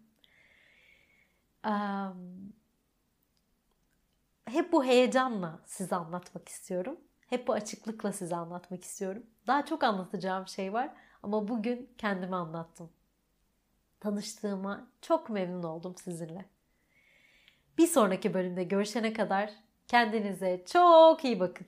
hep bu heyecanla size anlatmak istiyorum. Hep bu açıklıkla size anlatmak istiyorum. Daha çok anlatacağım şey var ama bugün kendime anlattım. Tanıştığıma çok memnun oldum sizinle. Bir sonraki bölümde görüşene kadar kendinize çok iyi bakın.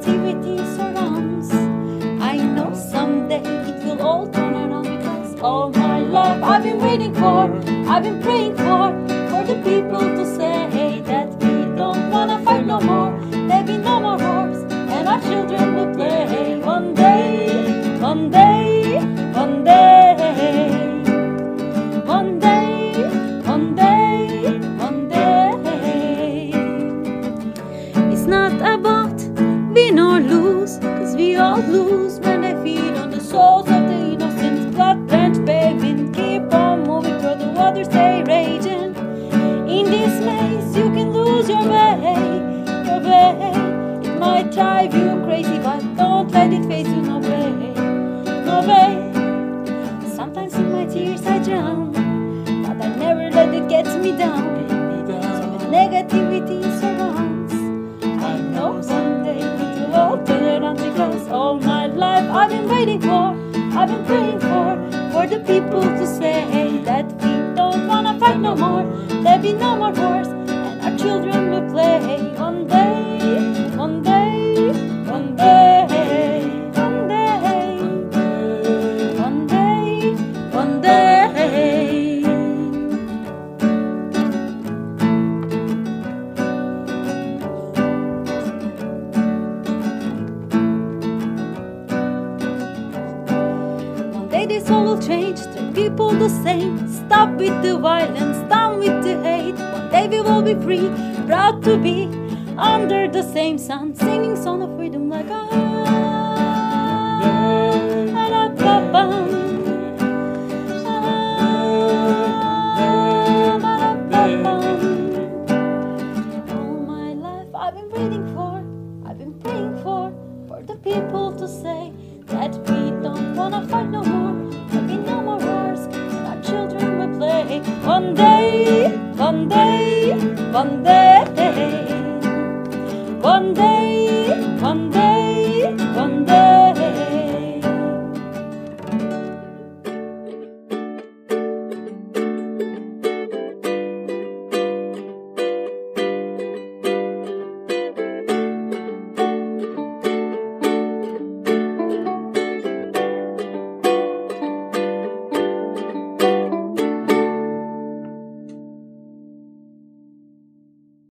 negativity surrounds. I know someday it will all turn around because all my life I've been waiting for, I've been praying for, for the people to say hey, that we don't wanna fight no more. There be no more wars, and our children will play. One day, one day, one day.